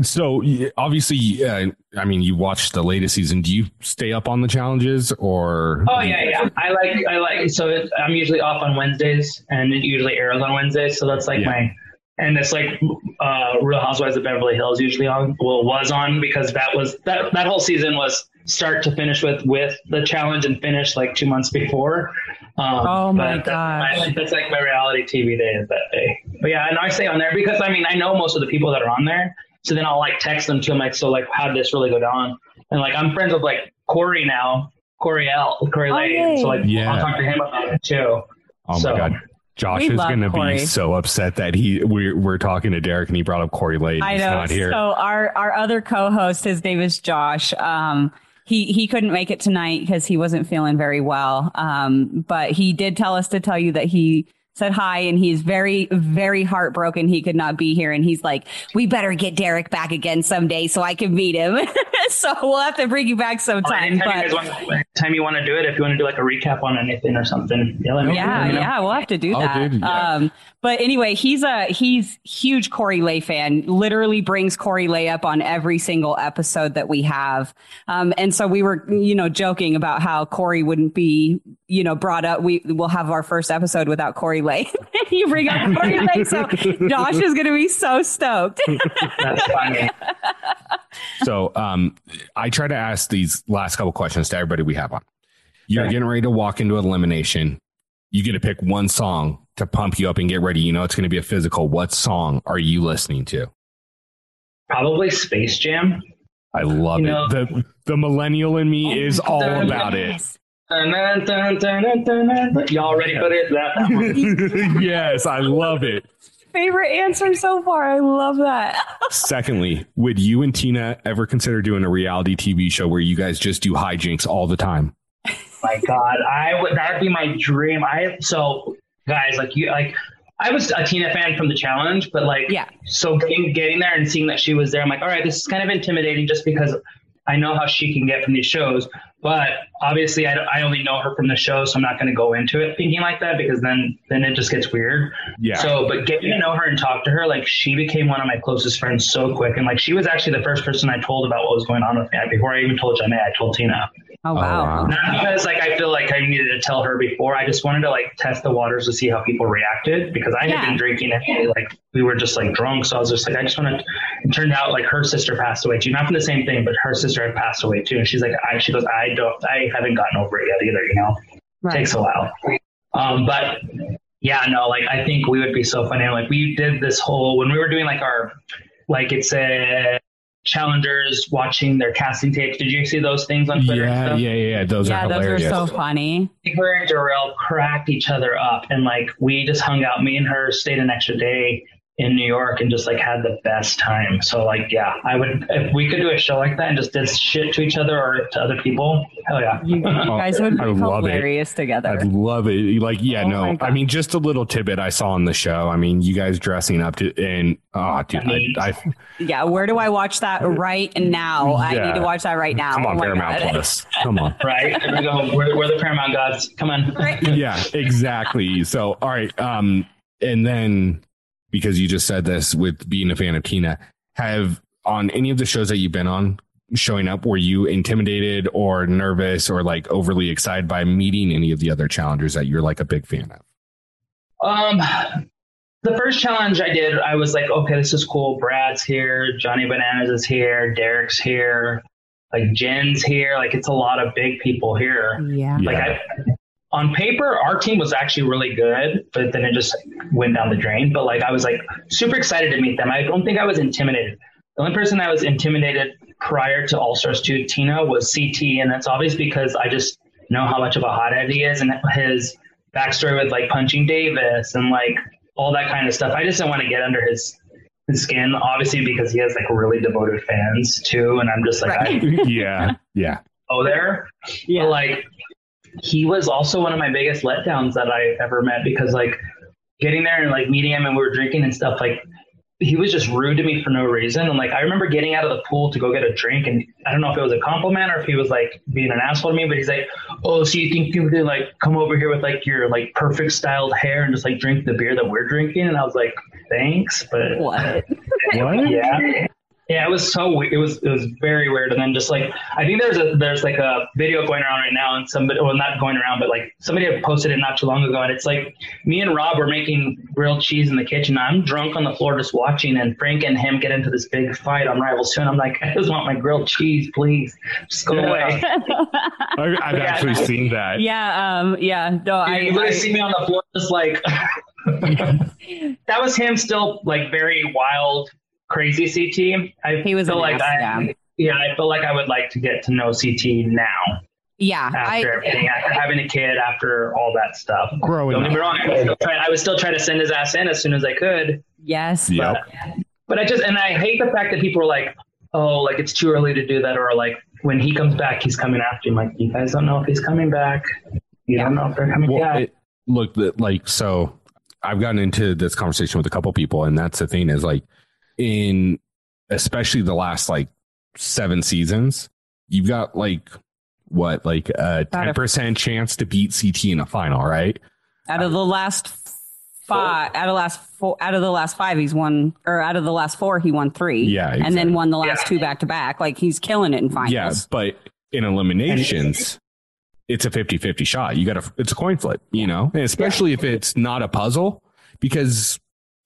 So obviously, uh, I mean, you watched the latest season. Do you stay up on the challenges or? Oh yeah, yeah. I like I like. So it, I'm usually off on Wednesdays, and it usually airs on Wednesdays. So that's like yeah. my and it's like uh, Real Housewives of Beverly Hills usually on well was on because that was that that whole season was start to finish with with the challenge and finish like two months before. Um, oh my god, that's, that's like my reality TV day is that day. But yeah, and I stay on there because I mean I know most of the people that are on there, so then I'll like text them to them like so like how did this really go down? And like I'm friends with like Corey now, Corey L, Corey oh, Lay, so like yeah. I'll talk to him about it too. Oh so, my god. Josh we is going to be so upset that he we're, we're talking to Derek and he brought up Corey Lay. I know. He's not here. So our our other co-host, his name is Josh. Um, he he couldn't make it tonight because he wasn't feeling very well. Um, but he did tell us to tell you that he said hi and he's very very heartbroken he could not be here. And he's like we better get derek back again someday so i can meet him. So we'll have to bring you back sometime well, anytime, but, you want, anytime you want to do it if you want to do like a recap on anything or something yeah yeah, yeah we'll have to do oh, that. dude, yeah. um, but anyway he's a he's huge corey lay fan literally brings corey lay up on every single episode that we have. Um, and so we were you know joking about how corey wouldn't be you know brought up. We will have our first episode without corey lay you bring up corey lay so josh is going to be so stoked that's funny so um, i try to ask these last couple questions to everybody we have on you're okay. getting ready to walk into elimination you get to pick one song to pump you up and get ready. You know it's going to be a physical. What song are you listening to? Probably Space Jam. I love you it. Know, the the millennial in me oh is all about it. Y'all ready for this? yes, I love it. Favorite answer so far. I love that. Secondly, would you and Tina ever consider doing a reality TV show where you guys just do hijinks all the time? my God, I would that'd be my dream. I so guys like you like I was a Tina fan from the challenge, but like yeah. So getting getting there and seeing that she was there, I'm like, all right, this is kind of intimidating just because I know how she can get from these shows. But obviously, I, I only know her from the show, so I'm not going to go into it thinking like that because then then it just gets weird. Yeah. So, but getting to know her and talk to her, like she became one of my closest friends so quick, and like she was actually the first person I told about what was going on with me. Before I even told Jonna, I told Tina. Oh, oh wow. Not because like I feel like I needed to tell her before. I just wanted to like test the waters to see how people reacted because I yeah. had been drinking and like we were just like drunk. So I was just like, I just want to. It turned out like her sister passed away too, not from the same thing, but her sister had passed away too. And she's like, I she goes, I don't, I haven't gotten over it yet either. You know, right. takes a while. Um, but yeah, no, like I think we would be so funny. Like we did this whole when we were doing like our like it's a challengers watching their casting tapes. Did you see those things on Twitter? Yeah, yeah, yeah. Those yeah, are hilarious. Those are so funny. Her and Darrell cracked each other up, and like we just hung out. Me and her stayed an extra day in New York and just like had the best time. So like, yeah, I would if we could do a show like that and just did shit to each other or to other people. Hell yeah, you, you guys would be hilarious it. together. I'd love it. Like, yeah, oh no, I mean, just a little tidbit I saw on the show. I mean, you guys dressing up to and oh, dude, I, I, yeah. Where do I watch that right now? Yeah. I need to watch that right now. Come on, oh Paramount God. Plus. Come on. right, there we go. We're, we're the Paramount gods. Come on. Right. Yeah, exactly. So, all right, um, and then because you just said this with being a fan of Tina, have on any of the shows that you've been on showing up, were you intimidated or nervous or like overly excited by meeting any of the other challengers that you're like a big fan of? Um, the first challenge I did, I was like, okay, this is cool. Brad's here, Johnny Bananas is here, Derrick's here, like Jen's here. Like it's a lot of big people here. Yeah. Like. I, on paper, our team was actually really good, but then it just went down the drain. But like, I was like super excited to meet them. I don't think I was intimidated. The only person that was intimidated prior to All Stars 2, Tina, was CT. And that's obvious because I just know how much of a hothead he is and his backstory with like punching Davis and like all that kind of stuff. I just didn't want to get under his his skin, obviously, because he has like really devoted fans too. And I'm just like, right. I, yeah, yeah. Oh, there. Yeah. But like, he was also one of my biggest letdowns that I ever met because like getting there and like meeting him and we were drinking and stuff like he was just rude to me for no reason. And like I remember getting out of the pool to go get a drink and I don't know if it was a compliment or if he was like being an asshole to me, but he's like, Oh, so you think you could like come over here with like your like perfect styled hair and just like drink the beer that we're drinking? And I was like, Thanks, but what? what? Yeah. Yeah, it was so weird. It was it was very weird. And then just like I think there's a there's like a video going around right now, and somebody well not going around, but like somebody had posted it not too long ago, and it's like me and Robb were making grilled cheese in the kitchen. I'm drunk on the floor just watching, and Frank and him get into this big fight on Rivals Two, and I'm like, I just want my grilled cheese, please, just go away. I've yeah, actually seen that. Yeah, um, yeah. No, I. You really see me on the floor, just like. that was him still like very wild crazy CT. I he was feel like I, yeah. yeah, I feel like I would like to get to know CT now. Yeah, after I, everything, after having a kid, after all that stuff. Growing Don't get me wrong. I was, try, I was, still trying to send his ass in as soon as I could. Yes. But, yep. but I just and I hate the fact that people are like, oh, like it's too early to do that, or like when he comes back, he's coming after you. I'm like, you guys don't know if he's coming back. You Yeah. don't know if they're coming Well, back. it, look, like, so I've gotten into this conversation with a couple people, and that's the thing is like, in especially the last like seven seasons, you've got like what, like a 10% chance to beat CT in a final, right? Out of the last five, out of the last four, out of the last five, he's won, or out of the last four, he won three. Yeah, and then won the last Yeah. two back to back. Like he's killing it in finals. Yeah, but in eliminations, it's a 50 50 shot. You got to, it's a coin flip, you know, and especially if it's not a puzzle, because,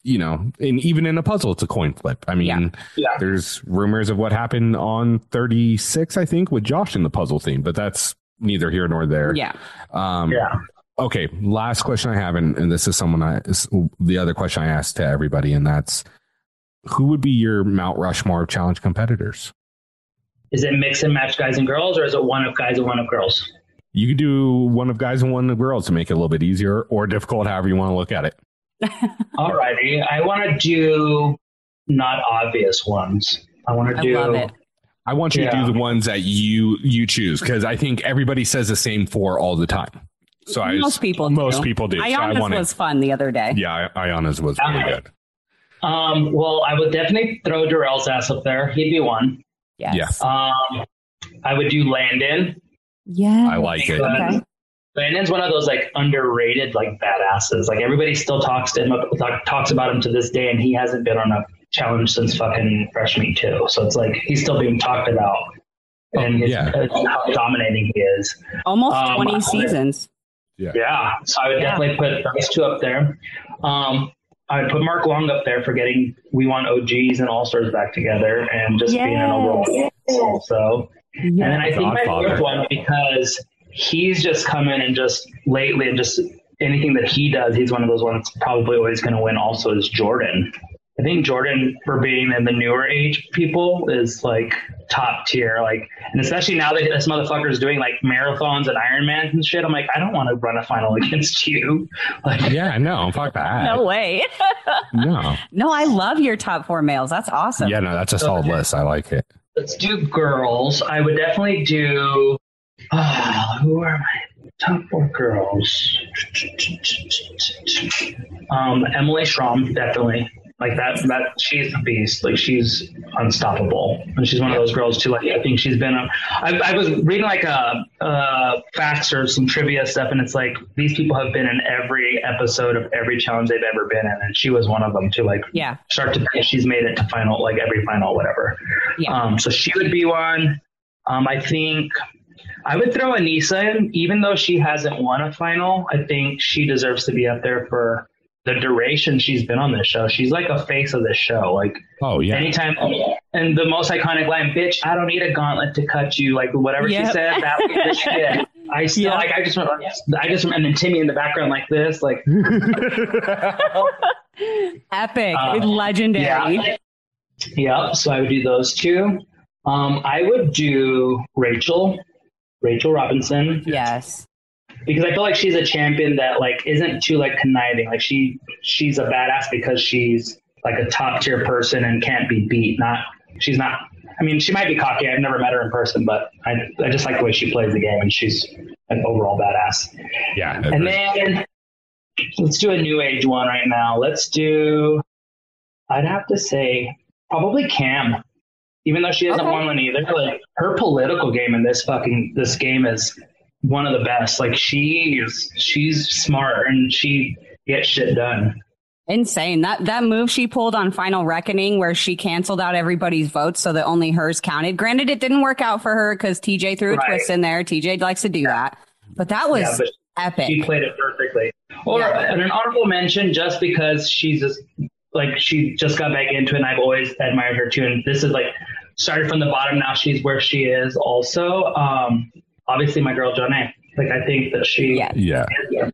you know, and even in a puzzle, it's a coin flip. I mean, Yeah. Yeah. there's rumors of what happened on 36, I think, with Josh in the puzzle theme, but that's neither here nor there. Yeah. Um, yeah. Okay. Last question I have, and, and this is someone I, is the other question I asked to everybody, and that's who would be your Mount Rushmore of challenge competitors? Is it mix and match guys and girls, or is it one of guys and one of girls? You could do one of guys and one of girls to make it a little bit easier or difficult, however you want to look at it. Alrighty, I want to do not obvious ones. I want to I do. love it. I want you to do the ones that you you choose because I think everybody says the same four all the time. So I Most people do. most people do. So I Ionis want was fun the other day. yeah, I- Iana's was really Okay. good. Um, well, I would definitely throw Darrell's ass up there. He'd be one. Yes. Yeah. Um, I would do Landon. Yeah. I like it. Okay. Landon's one of those like underrated like badasses. Like everybody still talks to him, talk, talks about him to this day, and he hasn't been on a challenge since fucking Fresh Meat too. So it's like he's still being talked about, and his, yeah. uh, how dominating he is. Almost Um, 20 seasons. Yeah, yeah. so I would Yeah. definitely put those two up there. Um, I would put Mark Long up there for getting we want OGs and All Stars back together and just being in an overall. Also, and then I think my Godfather. fourth one because he's just come in and just lately and just anything that he does, he's one of those ones probably always going to win. Also, is Jordan. I think Jordan, for being in the newer age people, is like top tier. Like, and especially now that this motherfucker is doing like marathons and Ironmans and shit. I'm like, I don't want to run a final against you. Like, Yeah, no, fuck that. No way. No. no, I love your top four males. That's awesome. Yeah, no, that's a solid list. I like it. let's do girls. I would definitely do. Ah, who are my top four girls? Um, Emily Schramm, definitely. Like that, that she's a beast. Like she's unstoppable, and she's one of those girls too. Like I think she's been. A, I, I was reading like a, uh facts or some trivia stuff, and it's like these people have been in every episode of every challenge they've ever been in, and she was one of them too. Like Yeah. start to finish, she's made it to final, like every final, whatever. Yeah. Um, so she would be one. Um, I think I would throw Aneesa in, even though she hasn't won a final. I think she deserves to be up there for the duration she's been on this show. She's like a face of this show. Like Oh yeah. anytime, and the most iconic line, "Bitch, I don't need a gauntlet to cut you." Like whatever she said, that was the shit. I still Yeah. like. I just, remember- I just, remember- and then Timmy in the background like this, like Epic. Uh, Legendary. Yeah. Yep. So I would do those two. Um, I would do Rachel, Rachel Robinson, Yes. because I feel like she's a champion that like isn't too like conniving. Like she she's a badass because she's like a top tier person and can't be beat. Not she's not. I mean, she might be cocky. I've never met her in person, but I I just like the way she plays the game, and she's an overall badass. yeah. And then let's do a new age one right now. Let's do. I'd have to say probably Cam, even though she hasn't Okay. won one either. Like her political game in this fucking this game is one of the best. Like she's she's smart and she gets shit done. Insane. That that move she pulled on Final Reckoning where she canceled out everybody's votes so that only hers counted. Granted, it didn't work out for her because TJ threw a Right. twist in there. TJ likes to do that. But that was yeah, but epic. she played it perfectly. Or Yeah. an honorable mention just because she's just like she just got back into it and I've always admired her too. And this is like started from the bottom now she's where she is also. Um obviously my girl Jonna. Like I think that she Yeah. yeah.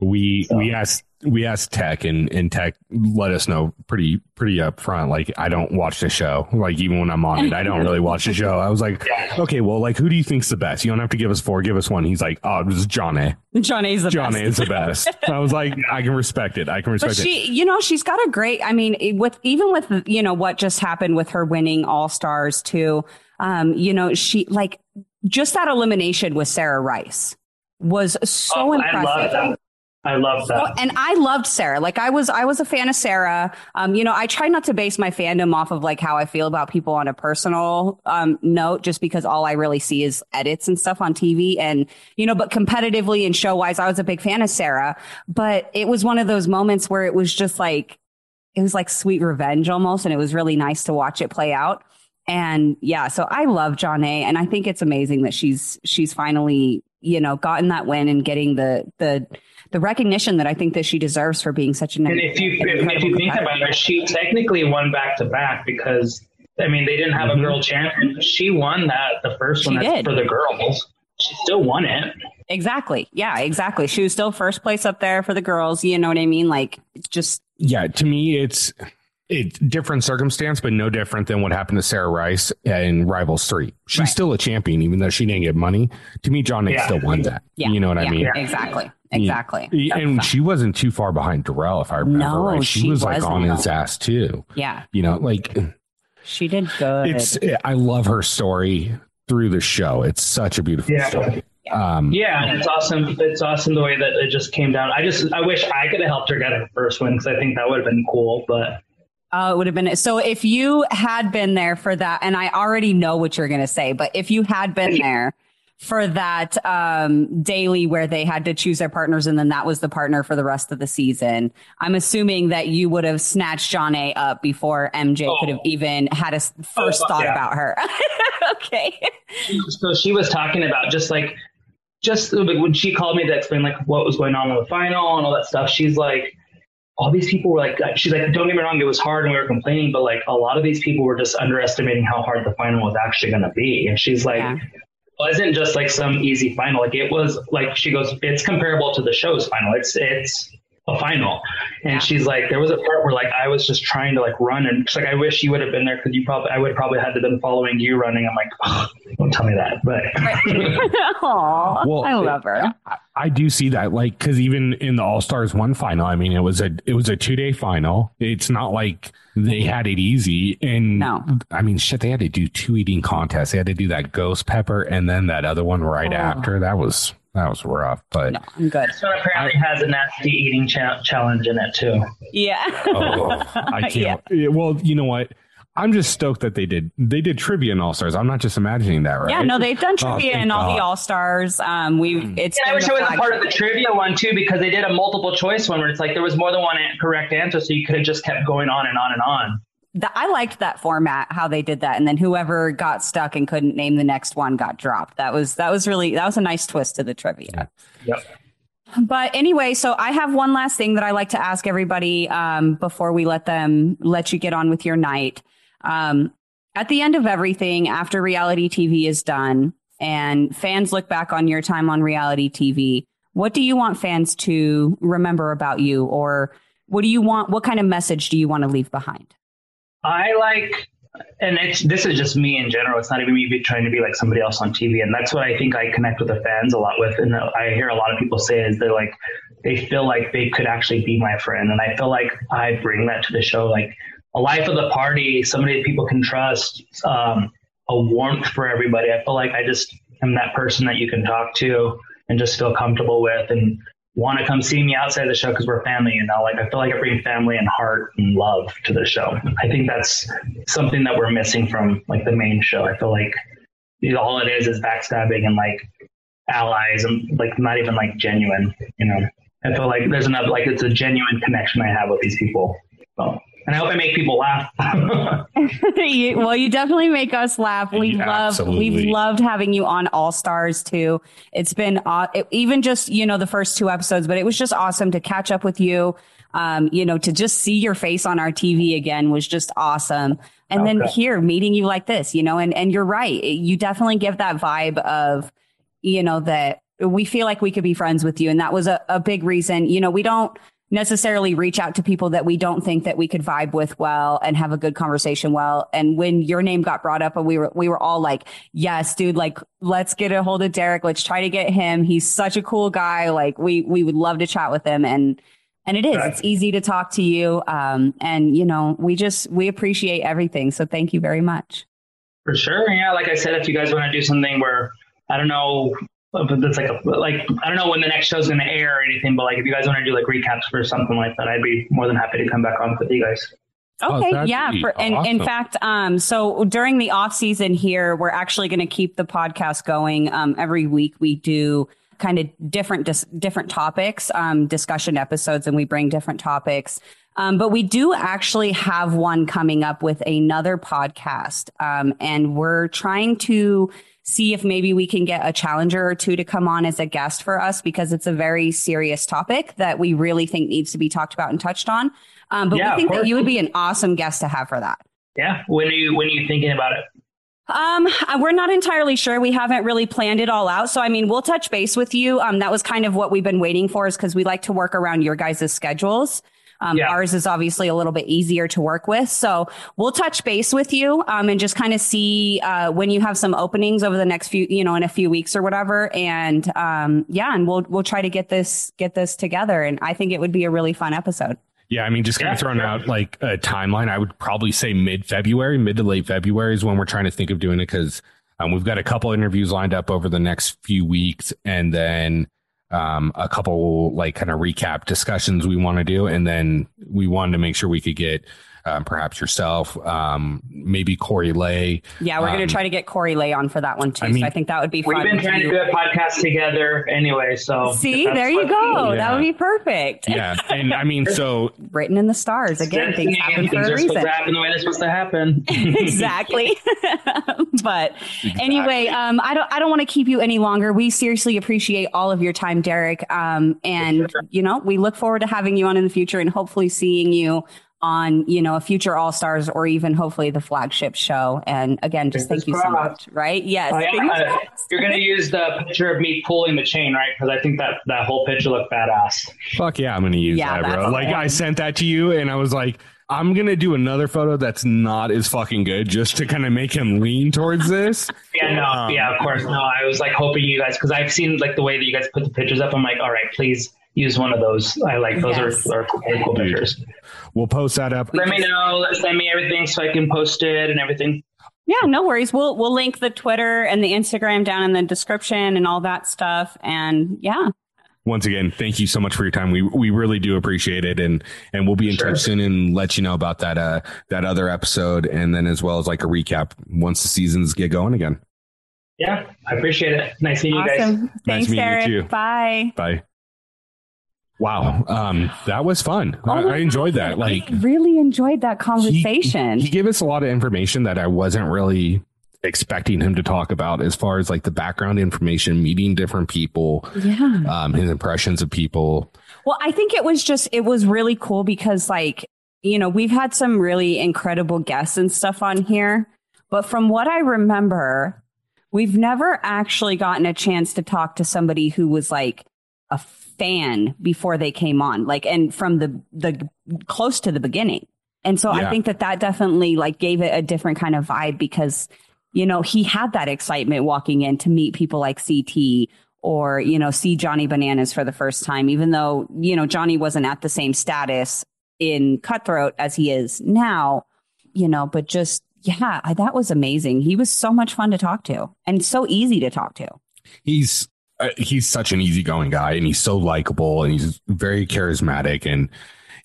We So- we asked we asked Tech and, and Tech let us know pretty pretty upfront. Like I don't watch the show. Like even when I'm on it, I don't really watch the show. I was like, okay, well, like who do you think's the best? You don't have to give us four, give us one. He's like, oh, this is Jonna. John A's the John best. A is the best. I was like, I can respect it. I can But respect it. she, you know, she's got a great. I mean, with even with you know what just happened with her winning All Stars too. Um, you know, she like just that elimination with Sarah Rice was so oh, impressive. I love that. So, and I loved Sarah. Like I was, I was a fan of Sarah. Um, you know, I try not to base my fandom off of like how I feel about people on a personal um, note, just because all I really see is edits and stuff on TV. And you know, but competitively and show wise, I was a big fan of Sarah. But it was one of those moments where it was just like, it was like sweet revenge almost, and it was really nice to watch it play out. And yeah, so I love Jonna, and I think it's amazing that she's she's finally you know gotten that win and getting the the the recognition that I think that she deserves for being such an. And if you if you think about it, she technically won back to back because I mean they didn't have mm-hmm. a girl champion. She won that the first one for the girls. She still won it. Exactly. Yeah, exactly. She was still first place up there for the girls. You know what I mean? Like just. Yeah, to me, it's it's different circumstance, but no different than what happened to Sarah Rice in Rivals Three. She's right. still a champion, even though she didn't get money. To me, John yeah. still won that. Yeah. You know what yeah. I mean? Exactly. Exactly. Yeah. And she wasn't too far behind Darrell, if I remember no, right. She, she was like on his ass too. Yeah. You know, like she did good. It's I love her story through the show. It's such a beautiful yeah. story. Um, yeah, it's awesome. It's awesome the way that it just came down. I just I wish I could have helped her get her first win because I think that would have been cool. But Oh, it would have been so if you had been there for that, and I already know what you're going to say, but if you had been there for that um, daily where they had to choose their partners and then that was the partner for the rest of the season. I'm assuming that you would have snatched Jonna up before MJ oh. could have even had a first oh, thought yeah. about her. okay. So she was talking about just like, just when she called me to explain like what was going on in the final and all that stuff, she's like, all these people were like, she's like, don't get me wrong, it was hard and we were complaining, but like a lot of these people were just underestimating how hard the final was actually going to be. And she's like, yeah wasn't just like some easy final. Like it was like she goes, it's comparable to the show's final. It's it's a final. And yeah. she's like, there was a part where like I was just trying to like run and she's like, I wish you would have been there because you probably I would probably had to been following you running. I'm like, oh, don't tell me that. But Aww, well, I love her. I, I do see that, like, because even in the All Stars one final, I mean, it was a it was a two day final. It's not like they had it easy. And no. I mean, shit, they had to do two eating contests. They had to do that ghost pepper and then that other one right oh. after. That was that was rough, but no, I'm good. This one apparently I, has a nasty eating cha- challenge in it too. Yeah. oh, I can't. Yeah. Well, you know what? I'm just stoked that they did they did trivia in All Stars. I'm not just imagining that, right? Yeah, no, they've done oh, trivia oh, in all God. the All Stars. Um, we hmm. it's. Yeah, I wish it was a part of the trivia one too because they did a multiple choice one where it's like there was more than one correct answer, so you could have just kept going on and on and on the, I liked that format, how they did that. And then whoever got stuck and couldn't name the next one got dropped. That was, that was really, that was a nice twist to the trivia. Yep. But anyway, so I have one last thing that I like to ask everybody um, before we let them let you get on with your night. Um, at the end of everything, after reality TV is done and fans look back on your time on reality TV, what do you want fans to remember about you? Or what do you want? What kind of message do you want to leave behind? I like, and it's this is just me in general. It's not even me trying to be like somebody else on TV, and that's what I think I connect with the fans a lot with. And I hear a lot of people say is they're like they feel like they could actually be my friend, and I feel like I bring that to the show, like a life of the party, somebody that people can trust, um, a warmth for everybody. I feel like I just am that person that you can talk to and just feel comfortable with, and want to come see me outside the show because we're family, you know, like I feel like I bring family and heart and love to the show. I think that's something that we're missing from like the main show. I feel like you know, all it is is backstabbing and like allies and like not even like genuine, you know. I feel like there's enough like it's a genuine connection I have with these people. So and I hope I make people laugh. well, you definitely make us laugh. We yeah, love, absolutely. we've loved having you on All Stars too. It's been uh, it, even just you know the first two episodes, but it was just awesome to catch up with you. Um, you know, to just see your face on our TV again was just awesome. And okay. then here, meeting you like this, you know, and and you're right, you definitely give that vibe of, you know, that we feel like we could be friends with you, and that was a, a big reason. You know, we don't necessarily reach out to people that we don't think that we could vibe with well and have a good conversation well. And when your name got brought up and we were, we were all like, yes, dude, like, let's get a hold of Derek. Let's try to get him. He's such a cool guy. Like we, we would love to chat with him. And, and it is, it's easy to talk to you. Um, and you know, we just, we appreciate everything. So thank you very much. For sure. Yeah. Like I said, if you guys want to do something where, I don't know, but that's like a, like, I don't know when the next show's going to air or anything, but like if you guys want to do like recaps for something like that, I'd be more than happy to come back on with you guys. Okay, Oh, yeah. For, be and in fact, um, so during the off season here, we're actually going to keep the podcast going. Um, every week we do kind of different dis- different topics, um, discussion episodes, and we bring different topics. Um, but we do actually have one coming up with another podcast, um, and we're trying to see if maybe we can get a challenger or two to come on as a guest for us because it's a very serious topic that we really think needs to be talked about and touched on. Um, but Yeah, we think that you would be an awesome guest to have for that. Yeah. When are you, when are you thinking about it? Um, we're not entirely sure. We haven't really planned it all out. So, I mean, we'll touch base with you. Um, that was kind of what we've been waiting for is because we like to work around your guys' schedules. Um, Yeah. ours is obviously a little bit easier to work with. So we'll touch base with you, um, and just kind of see, uh, when you have some openings over the next few, you know, in a few weeks or whatever. And, um, yeah, and we'll, we'll try to get this, get this together. And I think it would be a really fun episode. Yeah, I mean, just kind Yeah, of throwing sure. out like a timeline. I would probably say mid February, mid to late February is when we're trying to think of doing it because um, we've got a couple interviews lined up over the next few weeks, and then um, a couple like kind of recap discussions we want to do, and then we wanted to make sure we could get um, perhaps yourself, um, maybe Corey Lay. Yeah, we're Um, going to try to get Corey Lay on for that one too. I mean, so I think that would be fun. We've been trying to do a podcast together anyway. So See, there you go. Yeah. That would be perfect. Yeah, and I mean, so Written in the stars. Again, things Destiny, happen for things a are supposed reason. to happen the way they're supposed to happen. exactly. but anyway, um, I don't I don't want to keep you any longer. We seriously appreciate all of your time, Derek. Um, and you know, we look forward to having you on in the future and hopefully seeing you on, you know, a future All Stars or even hopefully the flagship show. And again, just Fingers thank you so much. Right? Yes. Oh, yeah. Uh, you're gonna use the picture of me pulling the chain, right? Because I think that that whole picture looked badass. Fuck yeah, I'm gonna use Yeah, that, bro. that's Like fun. I sent that to you, and I was like, I'm gonna do another photo that's not as fucking good, just to kind of make him lean towards this. Yeah, no, Um, yeah, of course. No, I was like hoping you guys because I've seen like the way that you guys put the pictures up. I'm like, all right, please use one of those. I like those Yes. are, are cool, cool Dude. pictures. We'll post that up. Let me know. Send me everything so I can post it and everything. Yeah, no worries. We'll we'll link the Twitter and the Instagram down in the description and all that stuff. And yeah. Once again, thank you so much for your time. We we really do appreciate it, and and we'll be in Sure. touch soon and let you know about that uh that other episode, and then as well as like a recap once the seasons get going again. Yeah, I appreciate it. Nice meeting you guys. Awesome. Thanks, meeting you too. Bye. Bye. Wow, um, that was fun. I, Oh my I enjoyed God. that. Like I really enjoyed that he- conversation. He, gave us a lot of information that I wasn't really expecting him to talk about as far as like the background information, meeting different people, yeah. um, his impressions of people. Well, I think it was just, it was really cool because, like, you know, we've had some really incredible guests and stuff on here. But from what I remember, we've never actually gotten a chance to talk to somebody who was like a fan before they came on, like, and from the, the close to the beginning. And so I think that that definitely like gave it a different kind of vibe because, you know, he had that excitement walking in to meet people like CT or, you know, see Johnny Bananas for the first time, even though, you know, Johnny wasn't at the same status in Cutthroat as he is now, you know, but just, yeah, I- that was amazing. He was so much fun to talk to and so easy to talk to. He's he's such an easygoing guy, and he's so likable, and he's very charismatic, and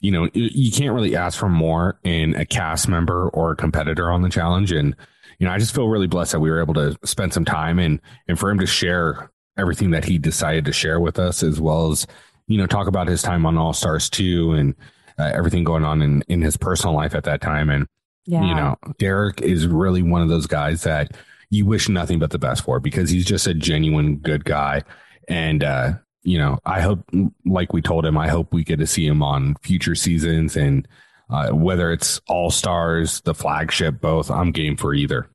you know you can't really ask for more in a cast member or a competitor on the challenge, and you know I just feel really blessed that we were able to spend some time and and for him to share everything that he decided to share with us, as well as you know talk about his time on All Stars two and uh, everything going on in in his personal life at that time, and Yeah. you know, Derek is really one of those guys that you wish nothing but the best for because he's just a genuine good guy. And, uh, you know, I hope, like we told him, I hope we get to see him on future seasons and uh, whether it's All Stars, the flagship, both, I'm game for either.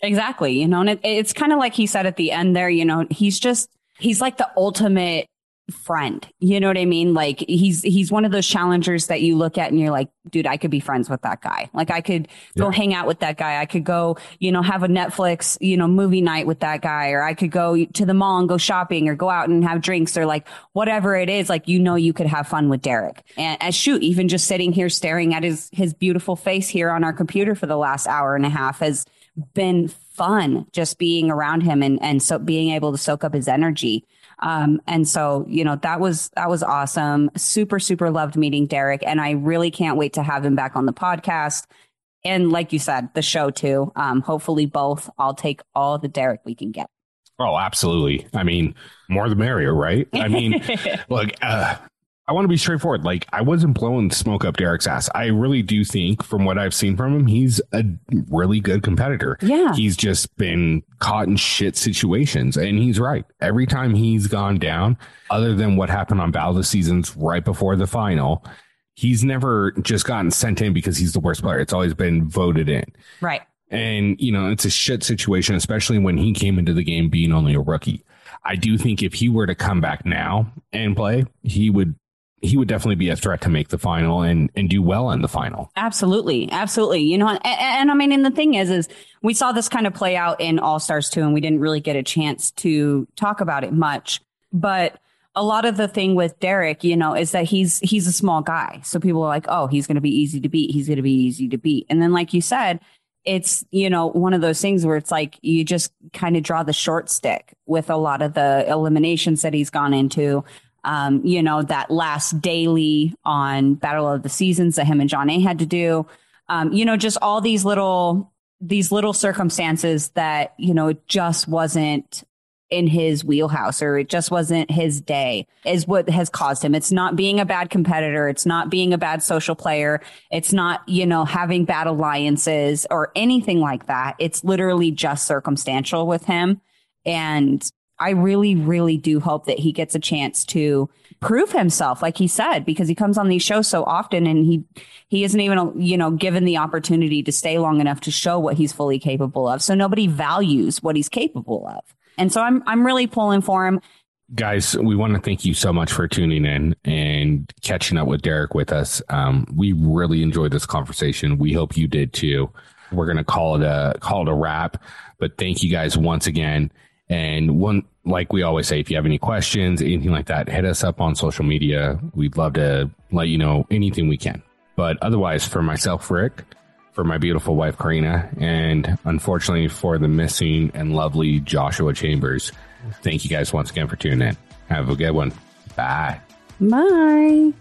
Exactly. You know, and it, it's kind of like he said at the end there, you know, he's just, he's like the ultimate friend. You know what I mean? Like he's, he's one of those challengers that you look at and you're like, dude, I could be friends with that guy. Like I could go hang out with that guy. I could go, you know, have a Netflix, you know, movie night with that guy, or I could go to the mall and go shopping or go out and have drinks or like whatever it is. Like, you know, you could have fun with Derek and as shoot, even just sitting here staring at his, his beautiful face here on our computer for the last hour and a half has, been fun just being around him and and so being able to soak up his energy. Um, and so, you know, that was that was awesome. Super, super loved meeting Derek, and I really can't wait to have him back on the podcast. And like you said, the show too. Um, hopefully, both. I'll take all the Derek we can get. Oh, absolutely. I mean, more the merrier, right? I mean, look, uh, I want to be straightforward. Like, I wasn't blowing smoke up Derek's ass. I really do think, from what I've seen from him, he's a really good competitor. Yeah. He's just been caught in shit situations. And he's right. Every time he's gone down, other than what happened on Battle of the Seasons right before the final, he's never just gotten sent in because he's the worst player. It's always been voted in. Right. And, you know, it's a shit situation, especially when he came into the game being only a rookie. I do think if he were to come back now and play, he would he would definitely be a threat to make the final and and do well in the final. Absolutely, absolutely. You know, and, and, I mean, and the thing is, is we saw this kind of play out in All Stars too, and we didn't really get a chance to talk about it much. But a lot of the thing with Derek, you know, is that he's he's a small guy, so people are like, oh, he's going to be easy to beat. He's going to be easy to beat. And then, like you said, it's you know one of those things where it's like you just kind of draw the short stick with a lot of the eliminations that he's gone into um, you know, that last daily on Battle of the Seasons that him and Jonna had to do. Um, you know, just all these little these little circumstances that, you know, it just wasn't in his wheelhouse or it just wasn't his day is what has caused him. It's not being a bad competitor. It's not being a bad social player. It's not, you know, having bad alliances or anything like that. It's literally just circumstantial with him. And I really, really do hope that he gets a chance to prove himself, like he said, because he comes on these shows so often and he he isn't even you know given the opportunity to stay long enough to show what he's fully capable of. So nobody values what he's capable of. And so I'm I'm really pulling for him. Guys, we want to thank you so much for tuning in and catching up with Derek with us. Um, we really enjoyed this conversation. We hope you did too. We're gonna call it a call it a wrap. But thank you guys once again. And one, like we always say, if you have any questions, anything like that, hit us up on social media. We'd love to let you know anything we can. But otherwise, for myself, Rick, for my beautiful wife, Corrina, and unfortunately for the missing and lovely Joshua Chambers, thank you guys once again for tuning in. Have a good one. Bye. Bye.